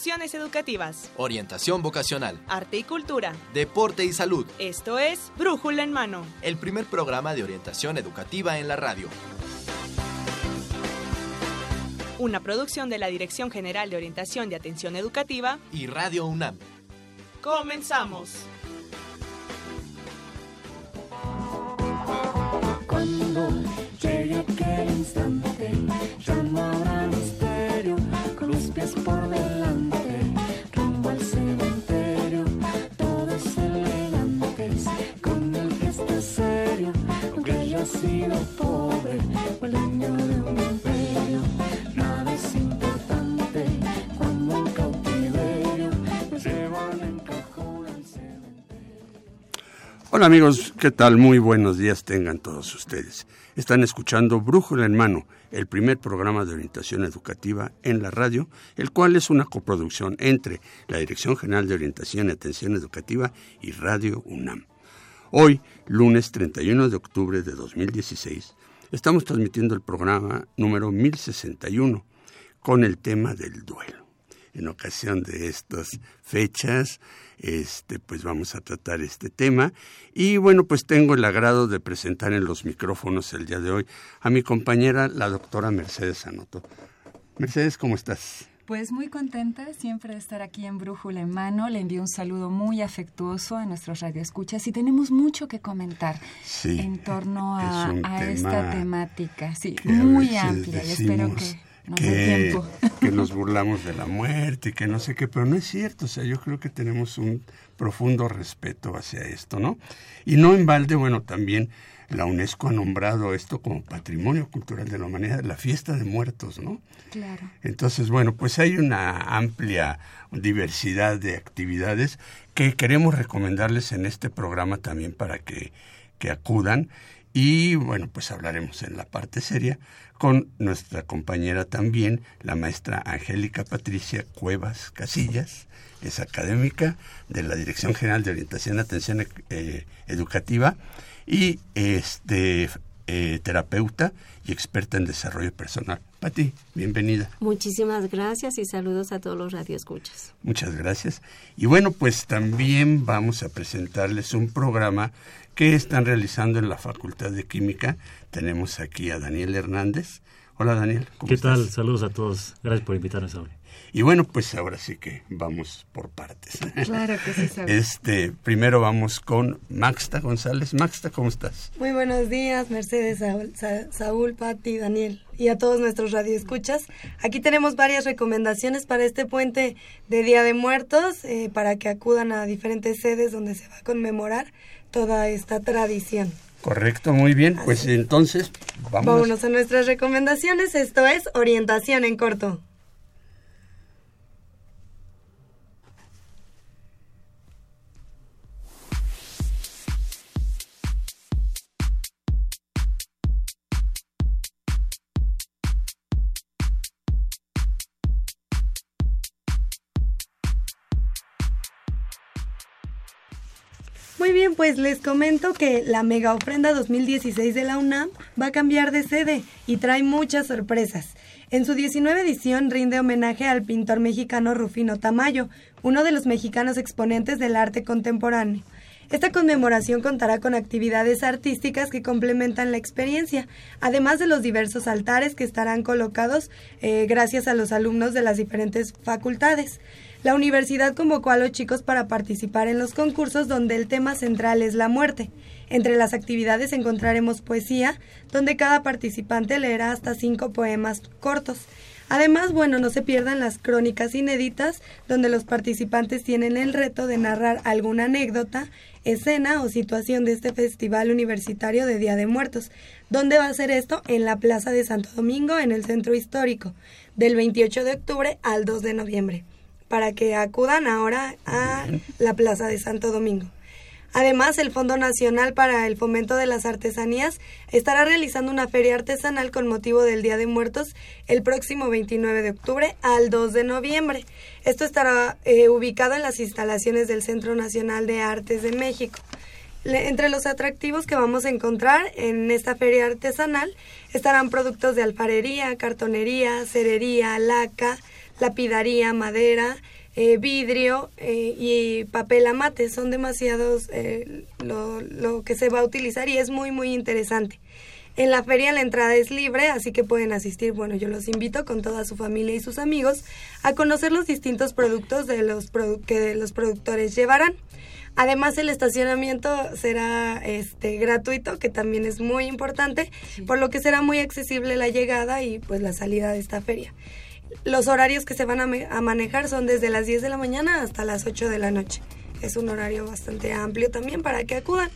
opciones educativas, orientación vocacional, arte y cultura, deporte y salud. Esto es Brújula en Mano, el primer programa de orientación educativa en la radio. Una producción de la Dirección General de Orientación y Atención Educativa y Radio UNAM. Comenzamos. Cuando llegue aquel instante, por delante, rumbo al cementerio, todos elegantes, con el gesto serio, aunque haya sido pobre, o el dueño de un imperio, nada es importante cuando en cautiverio nos llevan en cajón al cementerio. Hola amigos, ¿qué tal? Muy buenos días tengan todos ustedes. Están escuchando Brújula en Mano, el primer programa de orientación educativa en la radio, el cual es una coproducción entre la Dirección General de Orientación y Atención Educativa y Radio UNAM. Hoy, lunes 31 de octubre de 2016, estamos transmitiendo el programa número 1061 con el tema del duelo. En ocasión de estas fechas, este, pues vamos a tratar este tema. Y bueno, pues tengo el agrado de presentar en los micrófonos el día de hoy a mi compañera, la doctora Mercedes Anoto. Mercedes, ¿cómo estás? Pues muy contenta siempre de estar aquí en Brújula en Mano. Le envío un saludo muy afectuoso a nuestros radioescuchas y tenemos mucho que comentar Sí, en torno a, es un a tema esta temática. Sí, muy amplia y espero que que, nos burlamos de la muerte y que no sé qué, pero no es cierto. O sea, yo creo que tenemos un profundo respeto hacia esto, ¿no? Y no en balde, bueno, también la UNESCO ha nombrado esto como Patrimonio Cultural de la Humanidad, la fiesta de muertos, ¿no? Claro. Entonces, bueno, pues hay una amplia diversidad de actividades que queremos recomendarles en este programa también para que, que acudan. Y bueno, pues hablaremos en la parte seria con nuestra compañera también, la maestra Angélica Patricia Cuevas Casillas, es académica de la Dirección General de Orientación y Atención eh, Educativa y este eh, terapeuta y experta en desarrollo personal. Pati, bienvenida. Muchísimas gracias y saludos a todos los radioescuchas. Muchas gracias. Y bueno, pues también vamos a presentarles un programa que están realizando en la Facultad de Química. Tenemos aquí a Daniel Hernández. Hola Daniel. ¿cómo ¿Qué estás? tal? Saludos a todos. Gracias por invitarnos hoy. Y bueno, pues ahora sí que vamos por partes. Claro que sí, Saúl. Este, primero vamos con Maxta González. Maxta, ¿cómo estás? Muy buenos días, Mercedes, Saúl, Sa- Saúl, Pati, Daniel y a todos nuestros radioescuchas. Aquí tenemos varias recomendaciones para este puente de Día de Muertos, eh, para que acudan a diferentes sedes donde se va a conmemorar toda esta tradición. Correcto, muy bien. Pues entonces, vámonos. Vámonos a nuestras recomendaciones. Esto es Orientación en Corto. Pues les comento que la mega ofrenda 2016 de la UNAM va a cambiar de sede y trae muchas sorpresas. En su 19 edición rinde homenaje al pintor mexicano Rufino Tamayo, uno de los mexicanos exponentes del arte contemporáneo. Esta conmemoración contará con actividades artísticas que complementan la experiencia, además de los diversos altares que estarán colocados eh, gracias a los alumnos de las diferentes facultades. La universidad convocó a los chicos para participar en los concursos donde el tema central es la muerte. Entre las actividades encontraremos poesía, donde cada participante leerá hasta cinco poemas cortos. Además, bueno, no se pierdan las crónicas inéditas, donde los participantes tienen el reto de narrar alguna anécdota, escena o situación de este Festival Universitario de Día de Muertos. ¿Dónde va a ser esto? En la Plaza de Santo Domingo, en el Centro Histórico, del 28 de octubre al 2 de noviembre, para que acudan ahora a la Plaza de Santo Domingo. Además, el Fondo Nacional para el Fomento de las Artesanías estará realizando una feria artesanal con motivo del Día de Muertos el próximo 29 de octubre al 2 de noviembre. Esto estará eh, ubicado en las instalaciones del Centro Nacional de Artes de México. Le- entre los atractivos que vamos a encontrar en esta feria artesanal estarán productos de alfarería, cartonería, cerería, laca, lapidaría, madera, eh, vidrio eh, y papel amate. Son demasiados eh, lo, lo que se va a utilizar y es muy, muy interesante. En la feria la entrada es libre, así que pueden asistir. Bueno, yo los invito con toda su familia y sus amigos a conocer los distintos productos de los produ- que los productores llevarán. Además, el estacionamiento será este gratuito, que también es muy importante, por lo que será muy accesible la llegada y pues la salida de esta feria. Los horarios que se van a, manejar son desde las 10 de la mañana hasta las 8 de la noche. Es un horario bastante amplio también para que acudan.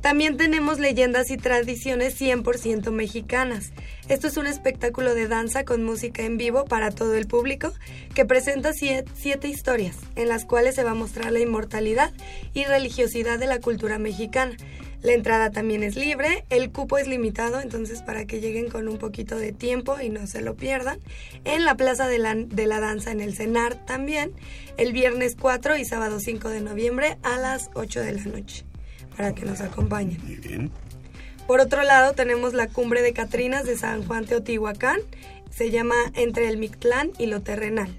También tenemos leyendas y tradiciones 100% mexicanas. Esto es un espectáculo de danza con música en vivo para todo el público que presenta sie- siete historias en las cuales se va a mostrar la inmortalidad y religiosidad de la cultura mexicana. La entrada también es libre, el cupo es limitado, entonces para que lleguen con un poquito de tiempo y no se lo pierdan. En la Plaza de la, de la Danza en el CENAR también, el viernes 4 y sábado 5 de noviembre a las 8 de la noche para que nos acompañen. Muy bien. Por otro lado, tenemos la cumbre de Catrinas de San Juan Teotihuacán. Se llama Entre el Mictlán y lo Terrenal.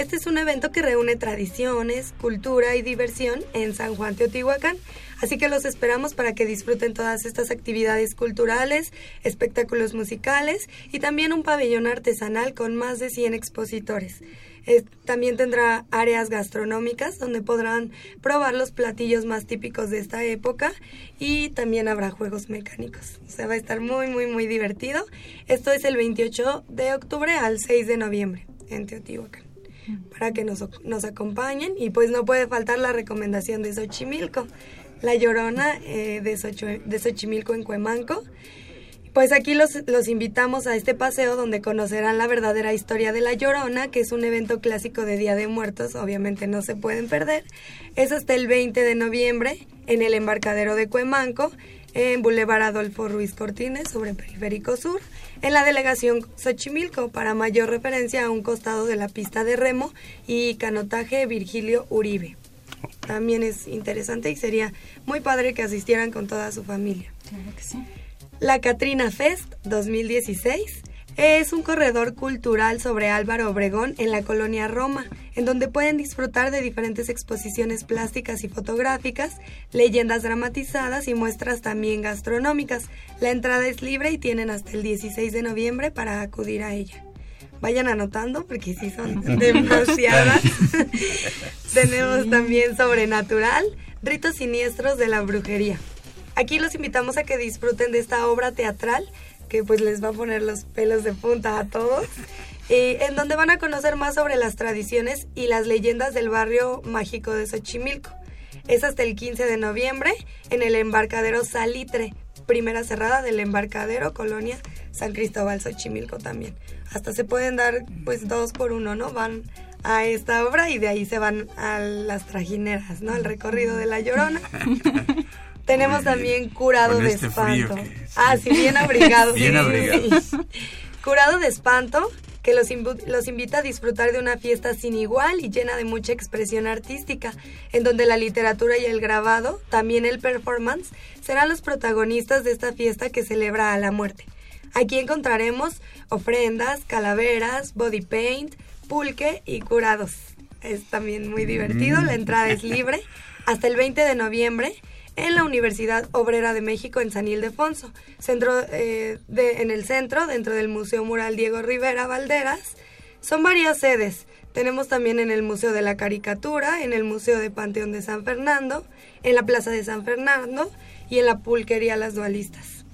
Este es un evento que reúne tradiciones, cultura y diversión en San Juan Teotihuacán. Así que los esperamos para que disfruten todas estas actividades culturales, espectáculos musicales y también un pabellón artesanal con más de 100 expositores. Eh, también tendrá áreas gastronómicas donde podrán probar los platillos más típicos de esta época y también habrá juegos mecánicos. O sea, va a estar muy, muy, muy divertido. Esto es el 28 de octubre al 6 de noviembre en Teotihuacán para que nos, acompañen y pues no puede faltar la recomendación de Xochimilco, la Llorona eh, de, Xocho- Xochimilco en Cuemanco. Pues aquí los, los invitamos a este paseo donde conocerán la verdadera historia de La Llorona, que es un evento clásico de Día de Muertos, obviamente no se pueden perder. Es hasta el 20 de noviembre en el embarcadero de Cuemanco, en Boulevard Adolfo Ruiz Cortines, sobre Periférico Sur, en la delegación Xochimilco, para mayor referencia a un costado de la pista de remo y canotaje Virgilio Uribe. También es interesante y sería muy padre que asistieran con toda su familia. Claro que sí. La Catrina Fest 2016 es un corredor cultural sobre Álvaro Obregón en la colonia Roma, en donde pueden disfrutar de diferentes exposiciones plásticas y fotográficas, leyendas dramatizadas y muestras también gastronómicas. La entrada es libre y tienen hasta el 16 de noviembre para acudir a ella. Vayan anotando porque sí son demasiadas. Tenemos también Sobrenatural, ritos siniestros de la brujería. Aquí los invitamos a que disfruten de esta obra teatral que pues les va a poner los pelos de punta a todos, eh, en donde van a conocer más sobre las tradiciones y las leyendas del barrio mágico de Xochimilco. Es hasta el 15 de noviembre en el embarcadero Salitre, primera cerrada del embarcadero Colonia San Cristóbal Xochimilco también. Hasta se pueden dar pues dos por uno, ¿no? Van a esta obra y de ahí se van a las trajineras, ¿no? Al recorrido de la Llorona. Tenemos también curado Con de este frío espanto. que- Ah, sí, bien abrigados. Bien sí, abrigados. sí. Curado de espanto, que los, los invita a disfrutar de una fiesta sin igual y llena de mucha expresión artística, en donde la literatura y el grabado, también el performance, serán los protagonistas de esta fiesta que celebra a la muerte. Aquí encontraremos ofrendas, calaveras, body paint, pulque y curados. Es también muy divertido, la entrada es libre hasta el 20 de noviembre en la Universidad Obrera de México en San Ildefonso, centro, eh, en el centro, dentro del Museo Mural Diego Rivera Valderas. Son varias sedes. Tenemos también en el Museo de la Caricatura, en el Museo de Panteón de San Fernando, en la Plaza de San Fernando y en la Pulquería Las Dualistas.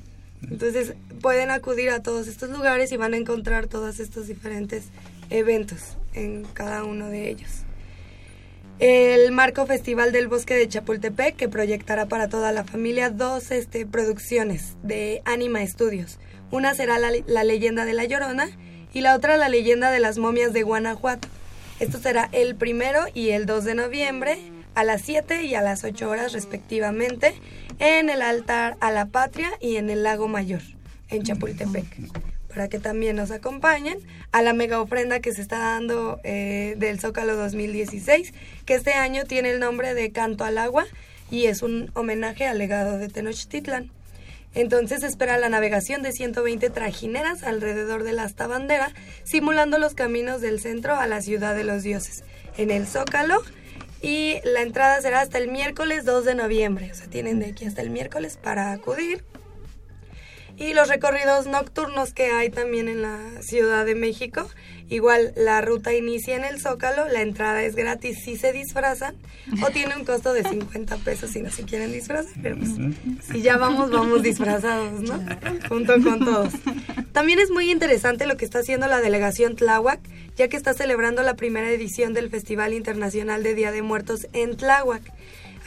Entonces pueden acudir a todos estos lugares y van a encontrar todos estos diferentes eventos en cada uno de ellos. El Marco Festival del Bosque de Chapultepec, que proyectará para toda la familia dos este, producciones de Anima Estudios. Una será la, la leyenda de La Llorona y la otra la leyenda de las momias de Guanajuato. Esto será el primero y el 2 de noviembre a las 7 y a las 8 horas respectivamente en el altar a la patria y en el lago mayor en Chapultepec para que también nos acompañen a la mega ofrenda que se está dando eh, del Zócalo 2016, que este año tiene el nombre de Canto al Agua y es un homenaje al legado de Tenochtitlan. Entonces espera la navegación de 120 trajineras alrededor de la hasta bandera, simulando los caminos del centro a la ciudad de los dioses. En el Zócalo y la entrada será hasta el miércoles 2 de noviembre. O sea, tienen de aquí hasta el miércoles para acudir. Y los recorridos nocturnos que hay también en la Ciudad de México. Igual la ruta inicia en el Zócalo, la entrada es gratis si se disfrazan o tiene un costo de 50 pesos si no se quieren disfrazar, pero pues, si ya vamos, vamos disfrazados, ¿no? Junto con todos. También es muy interesante lo que está haciendo la delegación Tláhuac, ya que está celebrando la primera edición del Festival Internacional de Día de Muertos en Tláhuac.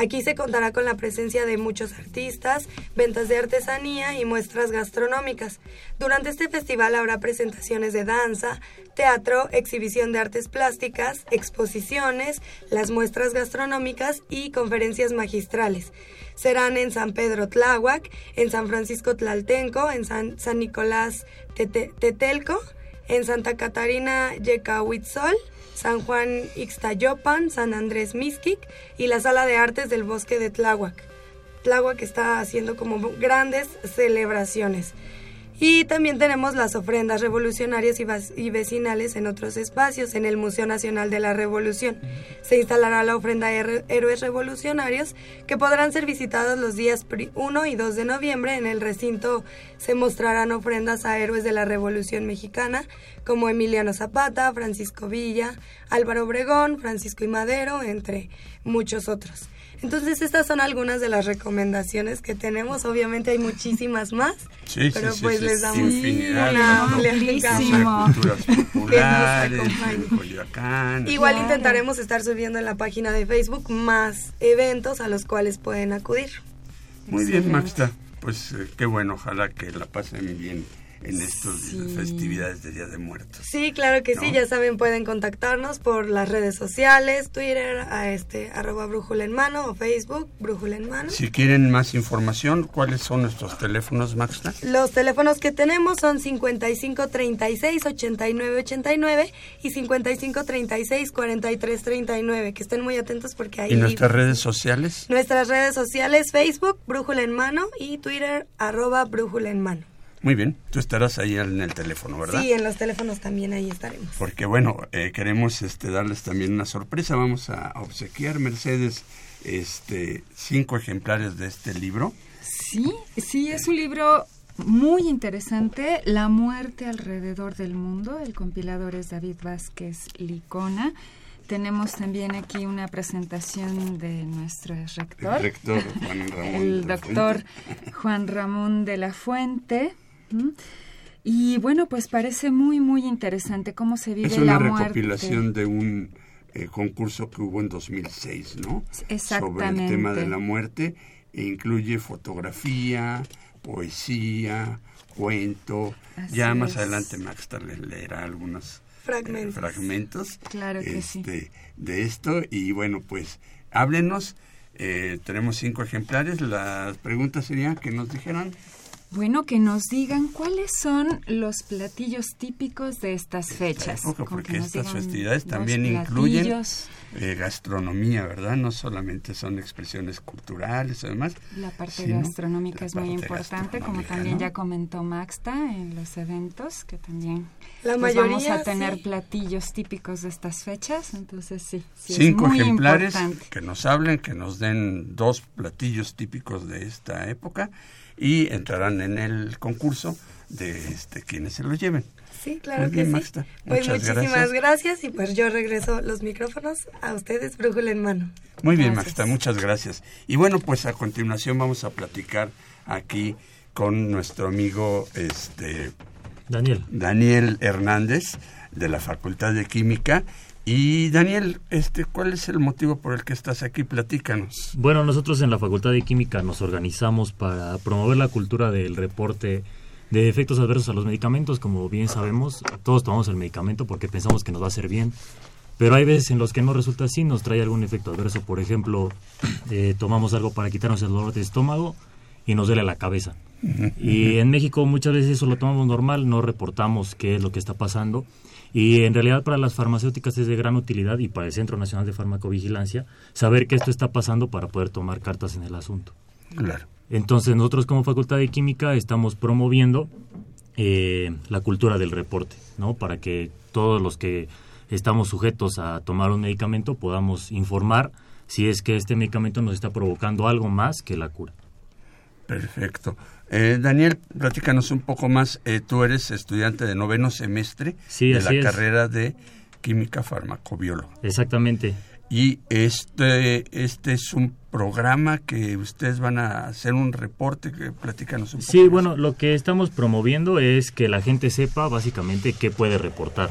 Aquí se contará con la presencia de muchos artistas, ventas de artesanía y muestras gastronómicas. Durante este festival habrá presentaciones de danza, teatro, exhibición de artes plásticas, exposiciones, las muestras gastronómicas y conferencias magistrales. Serán en San Pedro Tláhuac, en San Francisco Tlaltenco, en San, San Nicolás Tete- Tetelco, en Santa Catarina Yecahuitzol, San Juan Ixtayopan, San Andrés Mixquic y la Sala de Artes del Bosque de Tláhuac. Tláhuac está haciendo como grandes celebraciones. Y también tenemos las ofrendas revolucionarias y, y vecinales en otros espacios, en el Museo Nacional de la Revolución. Se instalará la ofrenda Her- Héroes Revolucionarios, que podrán ser visitados los días pri- 1 y 2 de noviembre. En el recinto se mostrarán ofrendas a héroes de la Revolución Mexicana, como Emiliano Zapata, Francisco Villa, Álvaro Obregón, Francisco y Madero, entre muchos otros. Entonces estas son algunas de las recomendaciones que tenemos. Obviamente hay muchísimas más, Sí, pero sí, pues sí, les damos una amplia gama. Populares. Igual Claro. intentaremos estar subiendo en la página de Facebook más eventos a los cuales pueden acudir. Muy bien, Maxta. Pues eh, qué bueno, ojalá que la pasen bien en estas Sí. festividades de Día de Muertos. Sí, claro que sí, ya saben, pueden contactarnos por las redes sociales, Twitter, a este, arroba brújula en mano, o Facebook, brújula en mano. Si quieren más información, ¿cuáles son nuestros teléfonos, Maxta? Los teléfonos que tenemos son 55 36 89 89 y 55 36 43 39. Que estén muy atentos porque ahí ¿Y nuestras redes sociales? nuestras redes sociales Facebook Brújula en mano y Twitter arroba Brújula en mano. Muy bien, tú estarás ahí en el teléfono, ¿verdad? Sí, en los teléfonos también ahí estaremos. Porque bueno, eh, queremos este, darles también una sorpresa. Vamos a obsequiar, Mercedes, este, cinco ejemplares de este libro. Sí, sí, es un libro muy interesante, La muerte alrededor del mundo. El compilador es David Vázquez Licona. Tenemos también aquí una presentación de nuestro rector, El rector Juan Ramón. el de la doctor. Juan Ramón de la Fuente. Y bueno, pues parece muy, muy interesante cómo se vive Es una la muerte. recopilación de un eh, concurso que hubo en 2006, ¿no? Sobre el Exactamente. tema de la muerte e incluye fotografía, poesía, cuento. Así ya más es. adelante Max les leerá algunos eh, Fragmentos. fragmentos Claro que sí. este, de esto y bueno pues háblenos. eh, tenemos cinco ejemplares. Las preguntas serían que nos dijeran. Bueno, que nos digan cuáles son los platillos típicos de estas fechas. Con porque estas festividades también incluyen eh, gastronomía, ¿verdad? No solamente son expresiones culturales, además. La parte gastronómica la es muy importante, como también ¿no? ya comentó Maxta en los eventos, que también La pues, vamos mayoría, a tener sí. platillos típicos de estas fechas, entonces sí, sí Cinco es muy ejemplares importante. que nos hablen, que nos den dos platillos típicos de esta época y entrarán en el concurso de este quienes se los lleven. Sí, claro Muy que bien, sí. Maxta. Pues Muchas muchísimas gracias. gracias. y pues yo regreso los micrófonos a ustedes, Brújula en mano. Muy bien, Gracias. Maxta, muchas gracias. Y bueno, pues a continuación vamos a platicar aquí con nuestro amigo este Daniel. Daniel Hernández de la Facultad de Química. Y Daniel, este, ¿cuál es el motivo por el que estás aquí? Platícanos. Bueno, nosotros en la Facultad de Química nos organizamos para promover la cultura del reporte de efectos adversos a los medicamentos. Como bien sabemos, todos tomamos el medicamento porque pensamos que nos va a hacer bien. Pero hay veces en los que no resulta así, nos trae algún efecto adverso. Por ejemplo, eh, tomamos algo para quitarnos el dolor de estómago y nos duele la cabeza. Y en México muchas veces eso lo tomamos normal, no reportamos qué es lo que está pasando. Y en realidad para las farmacéuticas es de gran utilidad y para el Centro Nacional de Farmacovigilancia saber que esto está pasando para poder tomar cartas en el asunto. Claro. Entonces nosotros como Facultad de Química estamos promoviendo eh, la cultura del reporte, ¿no? Para que todos los que estamos sujetos a tomar un medicamento podamos informar si es que este medicamento nos está provocando algo más que la cura. Perfecto. Eh, Daniel, platícanos un poco más. Eh, tú eres estudiante de noveno semestre Sí, de la es. carrera de Química Farmacobióloga. Exactamente. Y este, este es un programa que ustedes van a hacer un reporte. Que platícanos un poco. Sí, más. bueno, lo que estamos promoviendo es que la gente sepa básicamente qué puede reportar,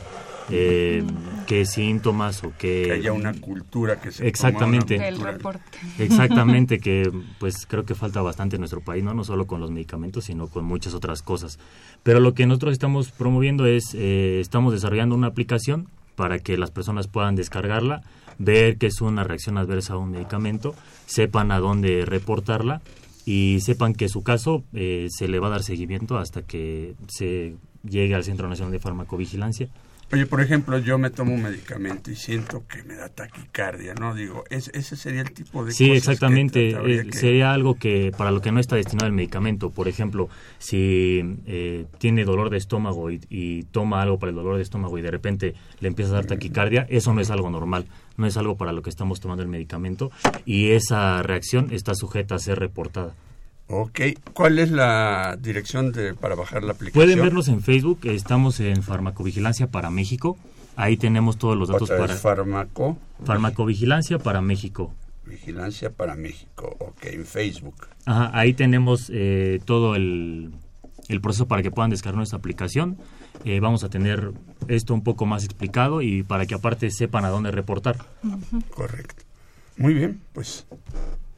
eh, qué síntomas o qué... Que haya una cultura que se Exactamente. una El cultura. reporte. Exactamente, que pues creo que falta bastante en nuestro país, ¿no? no solo con los medicamentos, sino con muchas otras cosas. Pero lo que nosotros estamos promoviendo es, eh, estamos desarrollando una aplicación para que las personas puedan descargarla, ver que es una reacción adversa a un medicamento, sepan a dónde reportarla y sepan que su caso eh, se le va a dar seguimiento hasta que se llegue al Centro Nacional de Farmacovigilancia. Oye, por ejemplo, yo me tomo un medicamento y siento que me da taquicardia, ¿no? Digo, es- ese sería el tipo de Sí, cosas exactamente. Eh, que- Sería algo que para lo que no está destinado el medicamento. Por ejemplo, si eh, tiene dolor de estómago y, y toma algo para el dolor de estómago y de repente le empieza a dar taquicardia, eso no es algo normal. No es algo para lo que estamos tomando el medicamento y esa reacción está sujeta a ser reportada. Ok, ¿cuál es la dirección de, para bajar la aplicación? Pueden vernos en Facebook. Estamos en Farmacovigilancia para México. Ahí tenemos todos los datos Otra para vez, fármaco, Farmacovigilancia para México. vigilancia para México, ok, en Facebook. Ajá, ahí tenemos eh, todo el, el proceso para que puedan descargar nuestra aplicación. Eh, vamos a tener esto un poco más explicado y para que aparte sepan a dónde reportar. Correcto. Muy bien, pues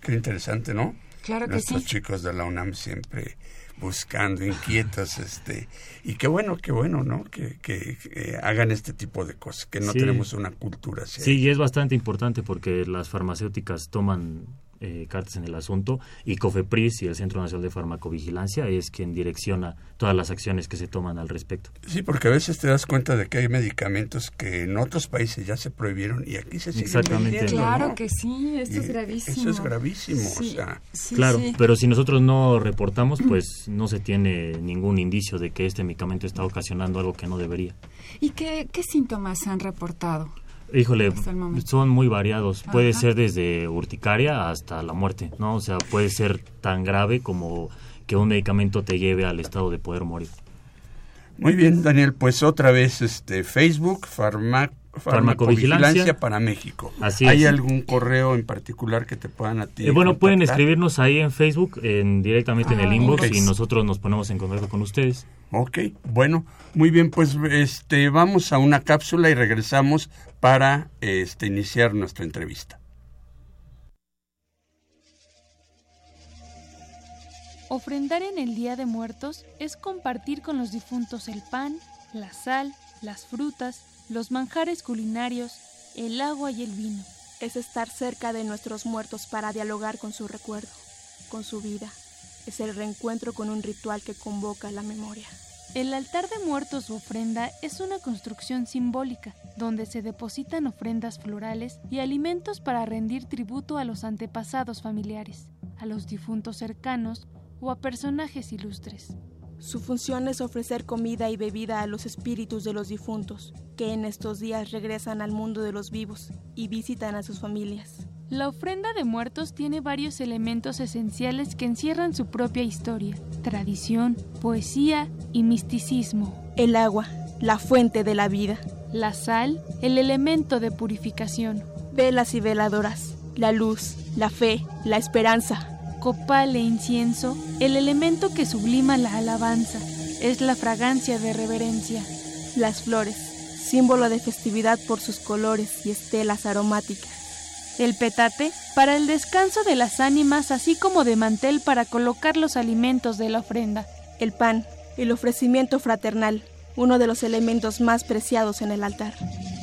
qué interesante, ¿no? Claro que Nuestros sí. chicos de la UNAM siempre buscando, inquietos, este, y qué bueno, qué bueno, ¿no? Que, que, que hagan este tipo de cosas, que no Sí. tenemos una cultura así. Sí, y es bastante importante porque las farmacéuticas toman eh, cartas en el asunto y COFEPRIS y el Centro Nacional de Farmacovigilancia es quien direcciona todas las acciones que se toman al respecto. Sí, porque a veces te das cuenta de que hay medicamentos que en otros países ya se prohibieron y aquí se siguen Exactamente. vendiendo, Claro ¿no? que sí, esto Y es gravísimo. Eso es gravísimo, Sí, o sea, sí, claro, sí. pero si nosotros no reportamos, pues no se tiene ningún indicio de que este medicamento está ocasionando algo que no debería. ¿Y qué, qué síntomas han reportado? Híjole, son muy variados. Puede ser desde urticaria hasta la muerte, ¿no? O sea, puede ser tan grave como que un medicamento te lleve al estado de poder morir. Muy bien, Daniel, pues otra vez este Facebook, farma, Farmacovigilancia. farmacovigilancia para México. Así ¿Hay es. algún correo en particular que te puedan a ti? Eh, bueno, pueden escribirnos ahí en Facebook, en, directamente en el Ah, inbox, y nosotros nos ponemos en contacto con ustedes. Ok, bueno, muy bien, pues este vamos a una cápsula y regresamos para este iniciar nuestra entrevista. Ofrendar en el Día de Muertos es compartir con los difuntos el pan, la sal, las frutas, los manjares culinarios, el agua y el vino. Es estar cerca de nuestros muertos para dialogar con su recuerdo, con su vida. Es el reencuentro con un ritual que convoca la memoria. El altar de muertos u ofrenda es una construcción simbólica donde se depositan ofrendas florales y alimentos para rendir tributo a los antepasados familiares, a los difuntos cercanos o a personajes ilustres. Su función es ofrecer comida y bebida a los espíritus de los difuntos, que en estos días regresan al mundo de los vivos y visitan a sus familias. La ofrenda de muertos tiene varios elementos esenciales que encierran su propia historia, tradición, poesía y misticismo. El agua, la fuente de la vida. La sal, el elemento de purificación. Velas y veladoras, la luz, la fe, la esperanza. Copal e incienso, el elemento que sublima la alabanza. Es la fragancia de reverencia. Las flores, símbolo de festividad por sus colores y estelas aromáticas. El petate, para el descanso de las ánimas, así como de mantel para colocar los alimentos de la ofrenda. El pan, el ofrecimiento fraternal, uno de los elementos más preciados en el altar.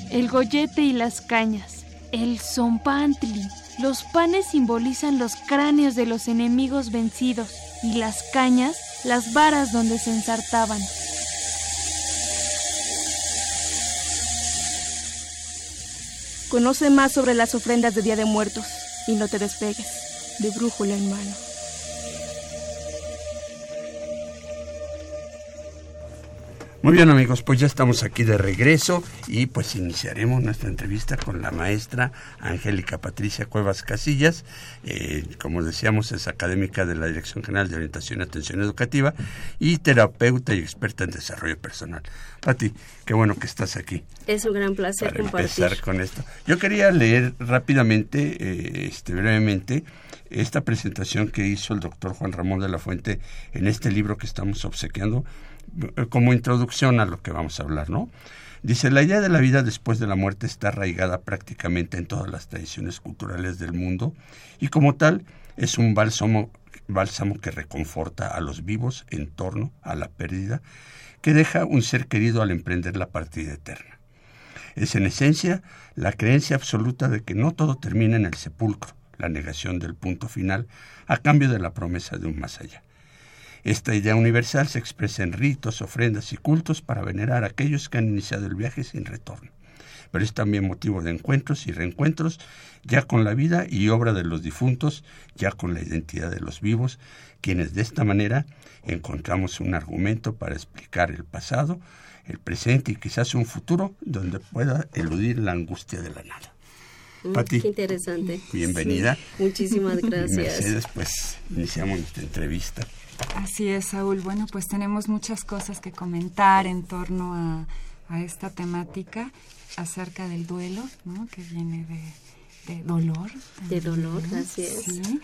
El gollete y las cañas. El zompantli. Los panes simbolizan los cráneos de los enemigos vencidos y las cañas, las varas donde se ensartaban. Conoce más sobre las ofrendas de Día de Muertos y no te despegues, de brújula en mano. Muy bien amigos, pues ya estamos aquí de regreso y pues iniciaremos nuestra entrevista con la maestra Angélica Patricia Cuevas Casillas. Eh, como decíamos, es académica de la Dirección General de Orientación y Atención Educativa y terapeuta y experta en desarrollo personal. Pati, qué bueno que estás aquí. Es un gran placer para compartir. empezar con esto. Yo quería leer rápidamente, eh, este, brevemente, esta presentación que hizo el doctor Juan Ramón de la Fuente en este libro que estamos obsequiando eh, como introducción a lo que vamos a hablar, ¿no? Dice, la idea de la vida después de la muerte está arraigada prácticamente en todas las tradiciones culturales del mundo y como tal es un bálsamo, bálsamo que reconforta a los vivos en torno a la pérdida que deja un ser querido al emprender la partida eterna. Es en esencia la creencia absoluta de que no todo termina en el sepulcro, la negación del punto final, a cambio de la promesa de un más allá. Esta idea universal se expresa en ritos, ofrendas y cultos para venerar a aquellos que han iniciado el viaje sin retorno. Pero es también motivo de encuentros y reencuentros, ya con la vida y obra de los difuntos, ya con la identidad de los vivos, quienes de esta manera encontramos un argumento para explicar el pasado, el presente y quizás un futuro donde pueda eludir la angustia de la nada. Mm, Pati, Qué interesante. Bienvenida. Sí, muchísimas gracias. Mercedes, pues iniciamos nuestra entrevista. Así es, Saúl. Bueno, pues tenemos muchas cosas que comentar en torno a, a esta temática acerca del duelo, ¿no? Que viene de, de dolor. De dolor, así es. Sí.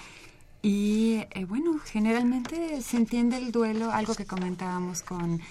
Y eh, bueno, generalmente se entiende el duelo, algo que comentábamos con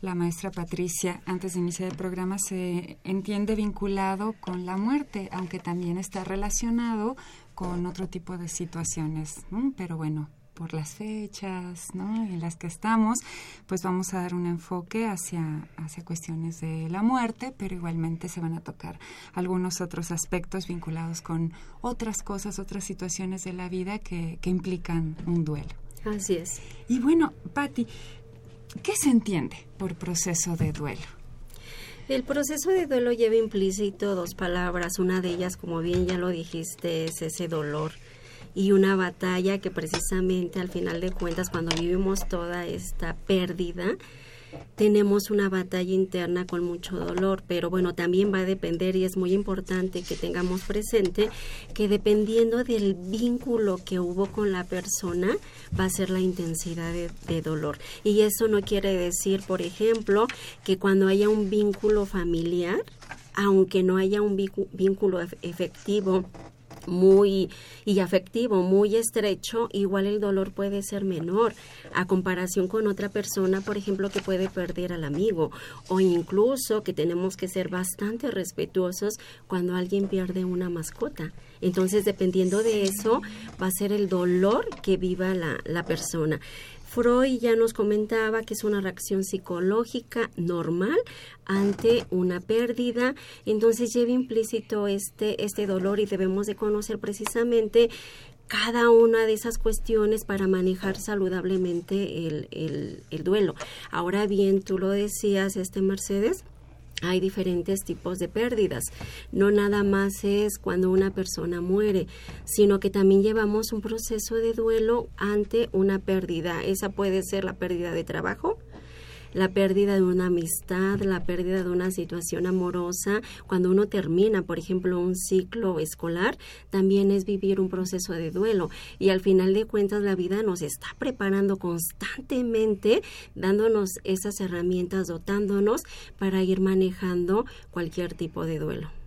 la maestra Patricia antes de iniciar el programa, se entiende vinculado con la muerte, aunque también está relacionado con otro tipo de situaciones, ¿no? Pero bueno, por las fechas ¿no? en las que estamos, pues vamos a dar un enfoque hacia, hacia cuestiones de la muerte, pero igualmente se van a tocar algunos otros aspectos vinculados con otras cosas, otras situaciones de la vida que, que implican un duelo. Así es. Y bueno, Patti, ¿qué se entiende por proceso de duelo? El proceso de duelo lleva implícito dos palabras. Una de ellas, como bien ya lo dijiste, es ese dolor y una batalla que precisamente al final de cuentas cuando vivimos toda esta pérdida tenemos una batalla interna con mucho dolor, pero bueno, también va a depender y es muy importante que tengamos presente que dependiendo del vínculo que hubo con la persona va a ser la intensidad de, dolor. Y eso no quiere decir, por ejemplo, que cuando haya un vínculo familiar, aunque no haya un vínculo efectivo, muy y afectivo, muy estrecho, igual el dolor puede ser menor a comparación con otra persona, por ejemplo, que puede perder al amigo o incluso que tenemos que ser bastante respetuosos cuando alguien pierde una mascota. Entonces, dependiendo de eso, va a ser el dolor que viva la, la persona. Freud ya nos comentaba que es una reacción psicológica normal ante una pérdida, entonces lleva implícito este, este dolor y debemos de conocer precisamente cada una de esas cuestiones para manejar saludablemente el, el, el duelo. Ahora bien, tú lo decías, este Mercedes, hay diferentes tipos de pérdidas. No nada más es cuando una persona muere, sino que también llevamos un proceso de duelo ante una pérdida. Esa puede ser la pérdida de trabajo, la pérdida de una amistad, la pérdida de una situación amorosa. Cuando uno termina, por ejemplo, un ciclo escolar, también es vivir un proceso de duelo. Y al final de cuentas, la vida nos está preparando constantemente, dándonos esas herramientas, dotándonos para ir manejando cualquier tipo de duelo.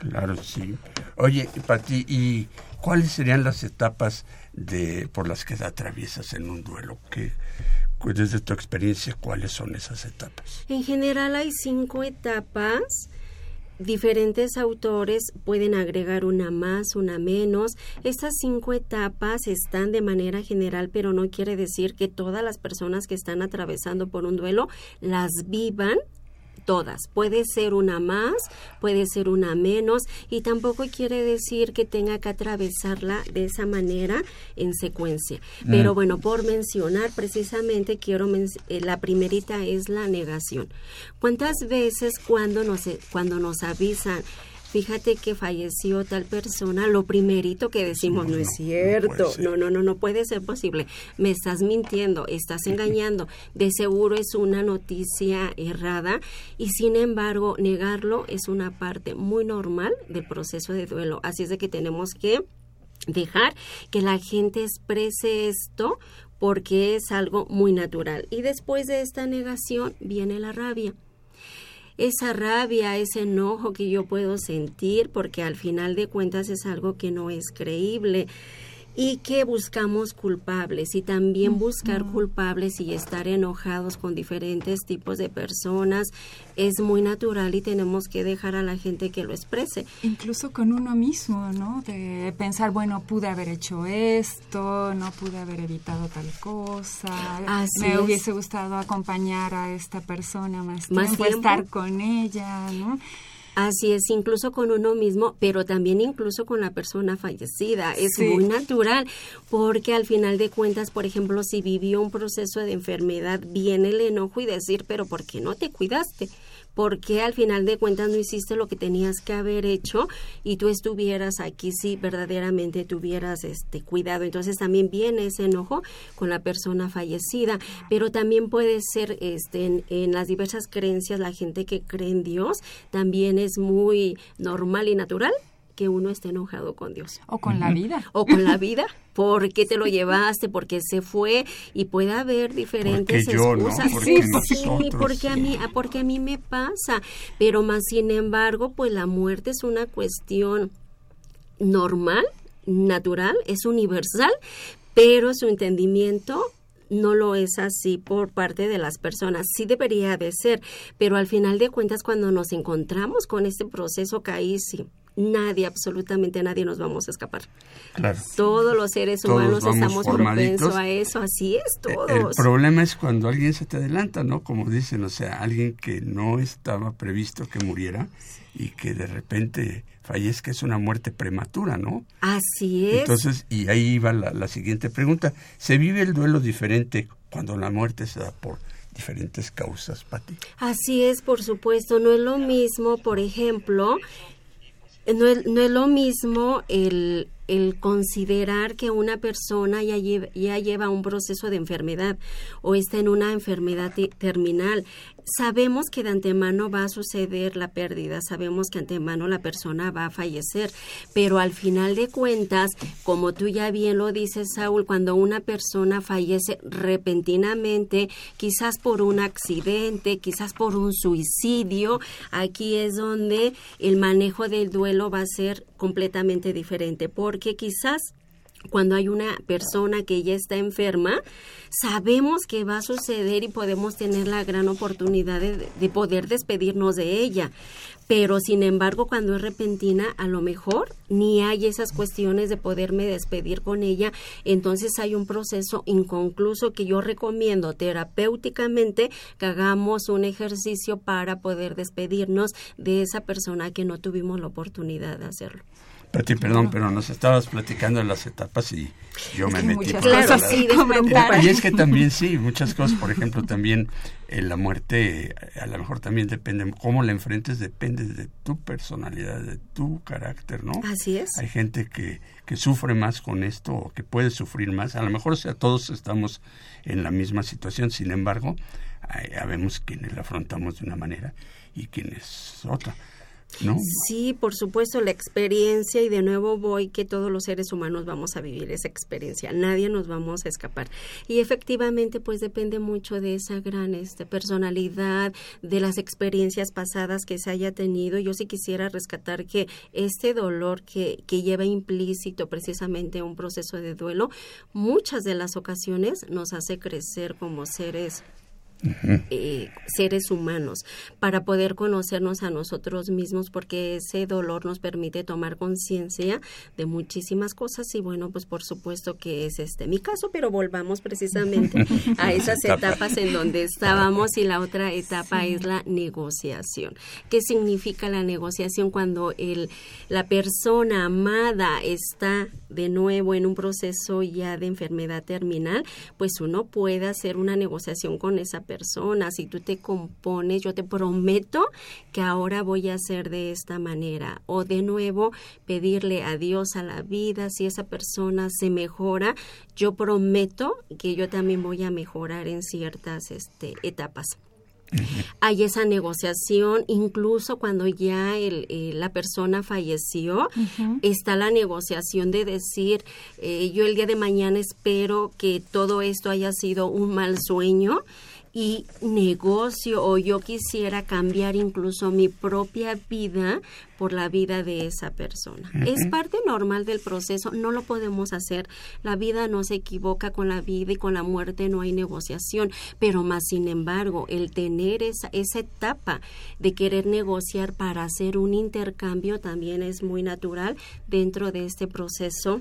Claro, sí. Oye, Pati, ¿y cuáles serían las etapas de por las que atraviesas en un duelo? ¿Qué, desde tu experiencia, ¿cuáles son esas etapas? En general hay cinco etapas. Diferentes autores pueden agregar una más, una menos. Estas cinco etapas están de manera general, pero no quiere decir que todas las personas que están atravesando por un duelo las vivan todas. Puede ser una más, puede ser una menos y tampoco quiere decir que tenga que atravesarla de esa manera en secuencia. Pero Mm. bueno, por mencionar precisamente quiero men- eh, la primerita es la negación. ¿Cuántas veces cuando nos cuando nos avisan fíjate que falleció tal persona, lo primerito que decimos, no, es cierto, no, no, no, no puede ser posible, me estás mintiendo, estás engañando, de seguro es una noticia errada y sin embargo negarlo es una parte muy normal del proceso de duelo, así es de que tenemos que dejar que la gente exprese esto porque es algo muy natural. Y después de esta negación viene la rabia. Esa rabia, ese enojo que yo puedo sentir, porque al final de cuentas es algo que no es creíble y que buscamos culpables y también buscar culpables y estar enojados con diferentes tipos de personas es muy natural y tenemos que dejar a la gente que lo exprese. Incluso con uno mismo, ¿no? De pensar, bueno, pude haber hecho esto, no pude haber evitado tal cosa, me hubiese gustado acompañar a esta persona más, más tiempo, estar con ella, ¿no? Así es, incluso con uno mismo, pero también incluso con la persona fallecida. Es muy natural, porque al final de cuentas, por ejemplo, si vivió un proceso de enfermedad, viene el enojo y decir, pero ¿por qué no te cuidaste? porque al final de cuentas no hiciste lo que tenías que haber hecho y tú estuvieras aquí si verdaderamente tuvieras este cuidado. Entonces también viene ese enojo con la persona fallecida, pero también puede ser este en, en las diversas creencias la gente que cree en Dios también es muy normal y natural que uno esté enojado con Dios. O con la vida. O con la vida. ¿Por qué te lo llevaste? porque se fue? Y puede haber diferentes excusas. Porque sí, porque a mí, porque a mí me pasa. Pero más sin embargo, pues la muerte es una cuestión normal, natural, es universal, pero su entendimiento no lo es así por parte de las personas. Sí debería de ser, pero al final de cuentas cuando nos encontramos con este proceso caísi nadie, absolutamente nadie nos vamos a escapar. Todos los seres humanos estamos propensos a eso, así es, todos. El problema es cuando alguien se te adelanta, ¿no? Como dicen, o sea, alguien que no estaba previsto que muriera y que de repente fallezca es una muerte prematura, ¿no? Así es. Entonces, y ahí va la, la siguiente pregunta. ¿Se vive el duelo diferente cuando la muerte se da por diferentes causas, Pati? Así es, por supuesto. No es lo mismo, por ejemplo, no es, no es lo mismo el, el considerar que una persona ya lleva, ya lleva un proceso de enfermedad o está en una enfermedad terminal. Sabemos que de antemano va a suceder la pérdida, sabemos que de antemano la persona va a fallecer, pero al final de cuentas, como tú ya bien lo dices, Saúl, cuando una persona fallece repentinamente, quizás por un accidente, quizás por un suicidio, aquí es donde el manejo del duelo va a ser completamente diferente, porque quizás cuando hay una persona que ya está enferma, sabemos que va a suceder y podemos tener la gran oportunidad de, poder despedirnos de ella. Pero sin embargo, cuando es repentina, a lo mejor ni hay esas cuestiones de poderme despedir con ella. Entonces hay un proceso inconcluso que yo recomiendo terapéuticamente que hagamos un ejercicio para poder despedirnos de esa persona que no tuvimos la oportunidad de hacerlo. Pati, perdón, pero nos estabas platicando en las etapas y yo me metí. Por claro, sí, y es que también sí, muchas cosas, por ejemplo, también eh, la muerte a lo mejor también depende, cómo la enfrentes depende de tu personalidad, de tu carácter, ¿no? Así es. Hay gente que, que sufre más con esto o que puede sufrir más. A lo mejor o sea, todos estamos en la misma situación, sin embargo, sabemos quienes la afrontamos de una manera y quienes otra. Sí, por supuesto, la experiencia y de nuevo voy que todos los seres humanos vamos a vivir esa experiencia, nadie nos vamos a escapar. Y efectivamente, pues depende mucho de esa gran este, personalidad, de las experiencias pasadas que se haya tenido. Yo sí quisiera rescatar que este dolor que, que lleva implícito precisamente un proceso de duelo, muchas de las ocasiones nos hace crecer como seres eh, seres humanos para poder conocernos a nosotros mismos porque ese dolor nos permite tomar conciencia de muchísimas cosas. Y bueno pues por supuesto que es este mi caso pero volvamos precisamente a esas etapas en donde estábamos y la otra etapa es la negociación. Qué significa la negociación cuando el la persona amada está de nuevo en un proceso ya de enfermedad terminal pues uno puede hacer una negociación con esa persona persona, si tú te compones, yo te prometo que ahora voy a hacer de esta manera. O de nuevo, pedirle adiós a la vida, si esa persona se mejora, yo prometo que yo también voy a mejorar en ciertas este, etapas. Hay esa negociación, incluso cuando ya el, eh, la persona falleció, está la negociación de decir, eh, yo el día de mañana espero que todo esto haya sido un mal sueño y negocio o yo quisiera cambiar incluso mi propia vida por la vida de esa persona. Es parte normal del proceso, no lo podemos hacer. La vida no se equivoca con la vida y con la muerte no hay negociación, pero más sin embargo, el tener esa, esa etapa de querer negociar para hacer un intercambio también es muy natural dentro de este proceso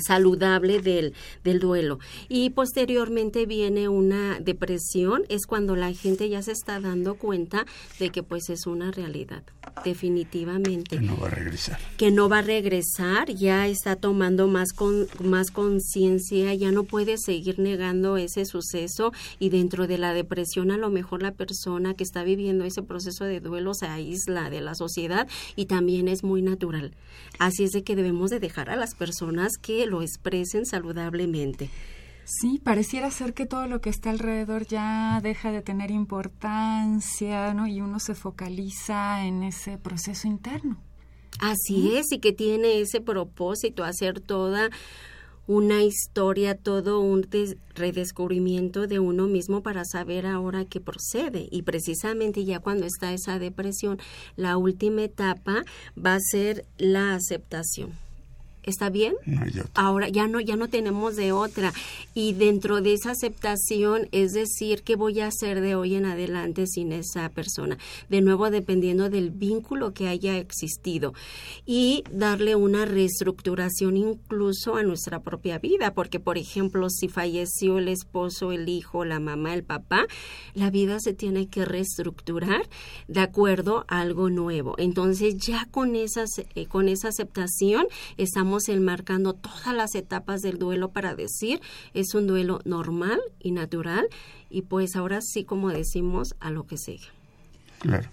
saludable del, del duelo. Y posteriormente viene una depresión, es cuando la gente ya se está dando cuenta de que pues es una realidad, definitivamente. Que no va a regresar. Que no va a regresar, ya está tomando más, con, más conciencia, ya no puede seguir negando ese suceso y dentro de la depresión a lo mejor la persona que está viviendo ese proceso de duelo se aísla de la sociedad y también es muy natural. Así es de que debemos de dejar a las personas que lo expresen saludablemente. Sí, pareciera ser que todo lo que está alrededor ya deja de tener importancia, ¿no? Y uno se focaliza en ese proceso interno. Así es, y que tiene ese propósito, hacer toda una historia, todo un redescubrimiento de uno mismo para saber ahora qué procede. Y precisamente ya cuando está esa depresión, la última etapa va a ser la aceptación ¿Está bien? Ahora ya no, ya no tenemos de otra. Y dentro de esa aceptación, es decir, ¿qué voy a hacer de hoy en adelante sin esa persona? De nuevo, dependiendo del vínculo que haya existido. Y darle una reestructuración incluso a nuestra propia vida, porque, por ejemplo, si falleció el esposo, el hijo, la mamá, el papá, la vida se tiene que reestructurar de acuerdo a algo nuevo. Entonces, ya con, esas, eh, con esa aceptación, estamos enmarcando todas las etapas del duelo para decir es un duelo normal y natural y pues ahora sí como decimos a lo que sigue. Claro.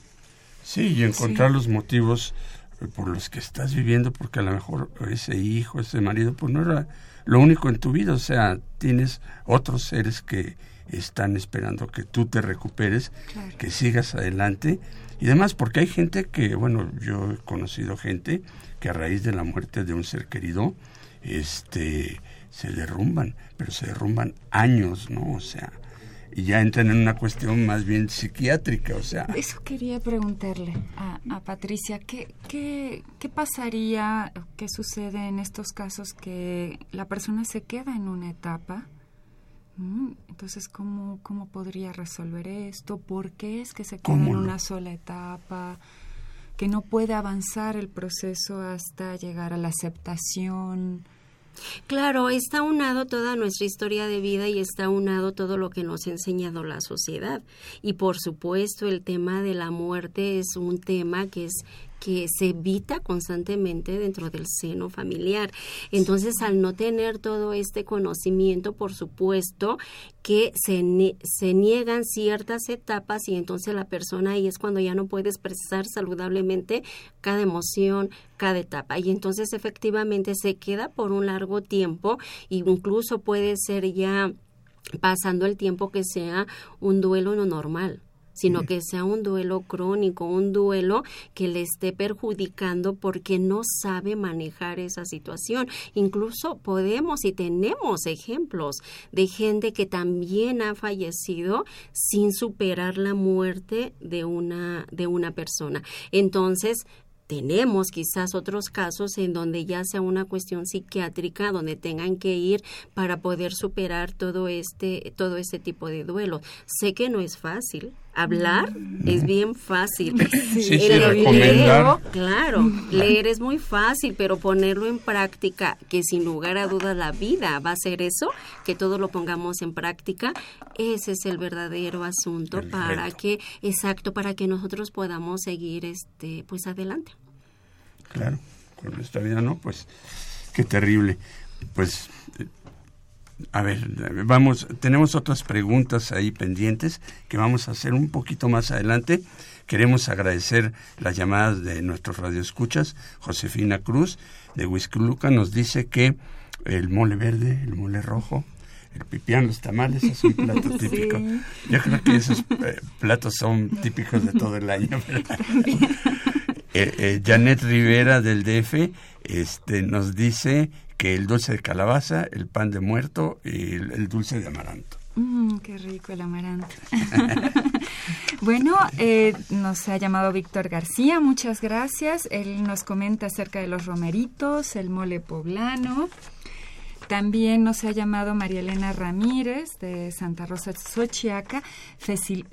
Sí, y encontrar los motivos eh, por los que estás viviendo, porque a lo mejor ese hijo, ese marido, pues no era lo único en tu vida, o sea, tienes otros seres que están esperando que tú te recuperes, que sigas adelante y demás, porque hay gente que, bueno, yo he conocido gente que a raíz de la muerte de un ser querido, este, se derrumban, pero se derrumban años, ¿no? O sea, y ya entran en una cuestión más bien psiquiátrica, o sea. Eso quería preguntarle a, Patricia, ¿qué, qué, qué pasaría, qué sucede en estos casos que la persona se queda en una etapa? Mm, entonces, ¿cómo, ¿cómo podría resolver esto? ¿Por qué es que se queda en una sola etapa? Que no puede avanzar el proceso hasta llegar a la aceptación. Claro, está unado toda nuestra historia de vida y está unado todo lo que nos ha enseñado la sociedad. Y por supuesto el tema de la muerte es un tema que es que se evita constantemente dentro del seno familiar. Entonces, al no tener todo este conocimiento, por supuesto que se, se niegan ciertas etapas y entonces la persona ahí es cuando ya no puede expresar saludablemente cada emoción, cada etapa. Y entonces efectivamente se queda por un largo tiempo, e incluso puede ser ya pasando el tiempo que sea un duelo no normal sino que sea un duelo crónico, un duelo que le esté perjudicando porque no sabe manejar esa situación. Incluso podemos y tenemos ejemplos de gente que también ha fallecido sin superar la muerte de una de una persona. Entonces, tenemos quizás otros casos en donde ya sea una cuestión psiquiátrica donde tengan que ir para poder superar todo este todo este tipo de duelo. Sé que no es fácil, hablar es bien fácil. Sí, leer, claro, leer es muy fácil, pero ponerlo en práctica, que sin lugar a dudas la vida va a ser eso, que todo lo pongamos en práctica, ese es el verdadero asunto para que, exacto, para que nosotros podamos seguir este pues adelante. Claro, con esta vida no, pues qué terrible. Pues A ver, vamos, tenemos otras preguntas ahí pendientes que vamos a hacer un poquito más adelante. Queremos agradecer las llamadas de nuestros radioescuchas. Josefina Cruz de Huizculuca nos dice que el mole verde, el mole rojo, el pipián, los tamales, es un plato típico. Yo creo que esos eh, platos son típicos de todo el año. Eh, eh, Janet Rivera del DF este, nos dice el dulce de calabaza, el pan de muerto y el, dulce de amaranto. Mm, qué rico el amaranto. bueno, eh, nos ha llamado Víctor García, muchas gracias. Él nos comenta acerca de los romeritos, el mole poblano. También nos ha llamado María Elena Ramírez de Santa Rosa Xochiaca.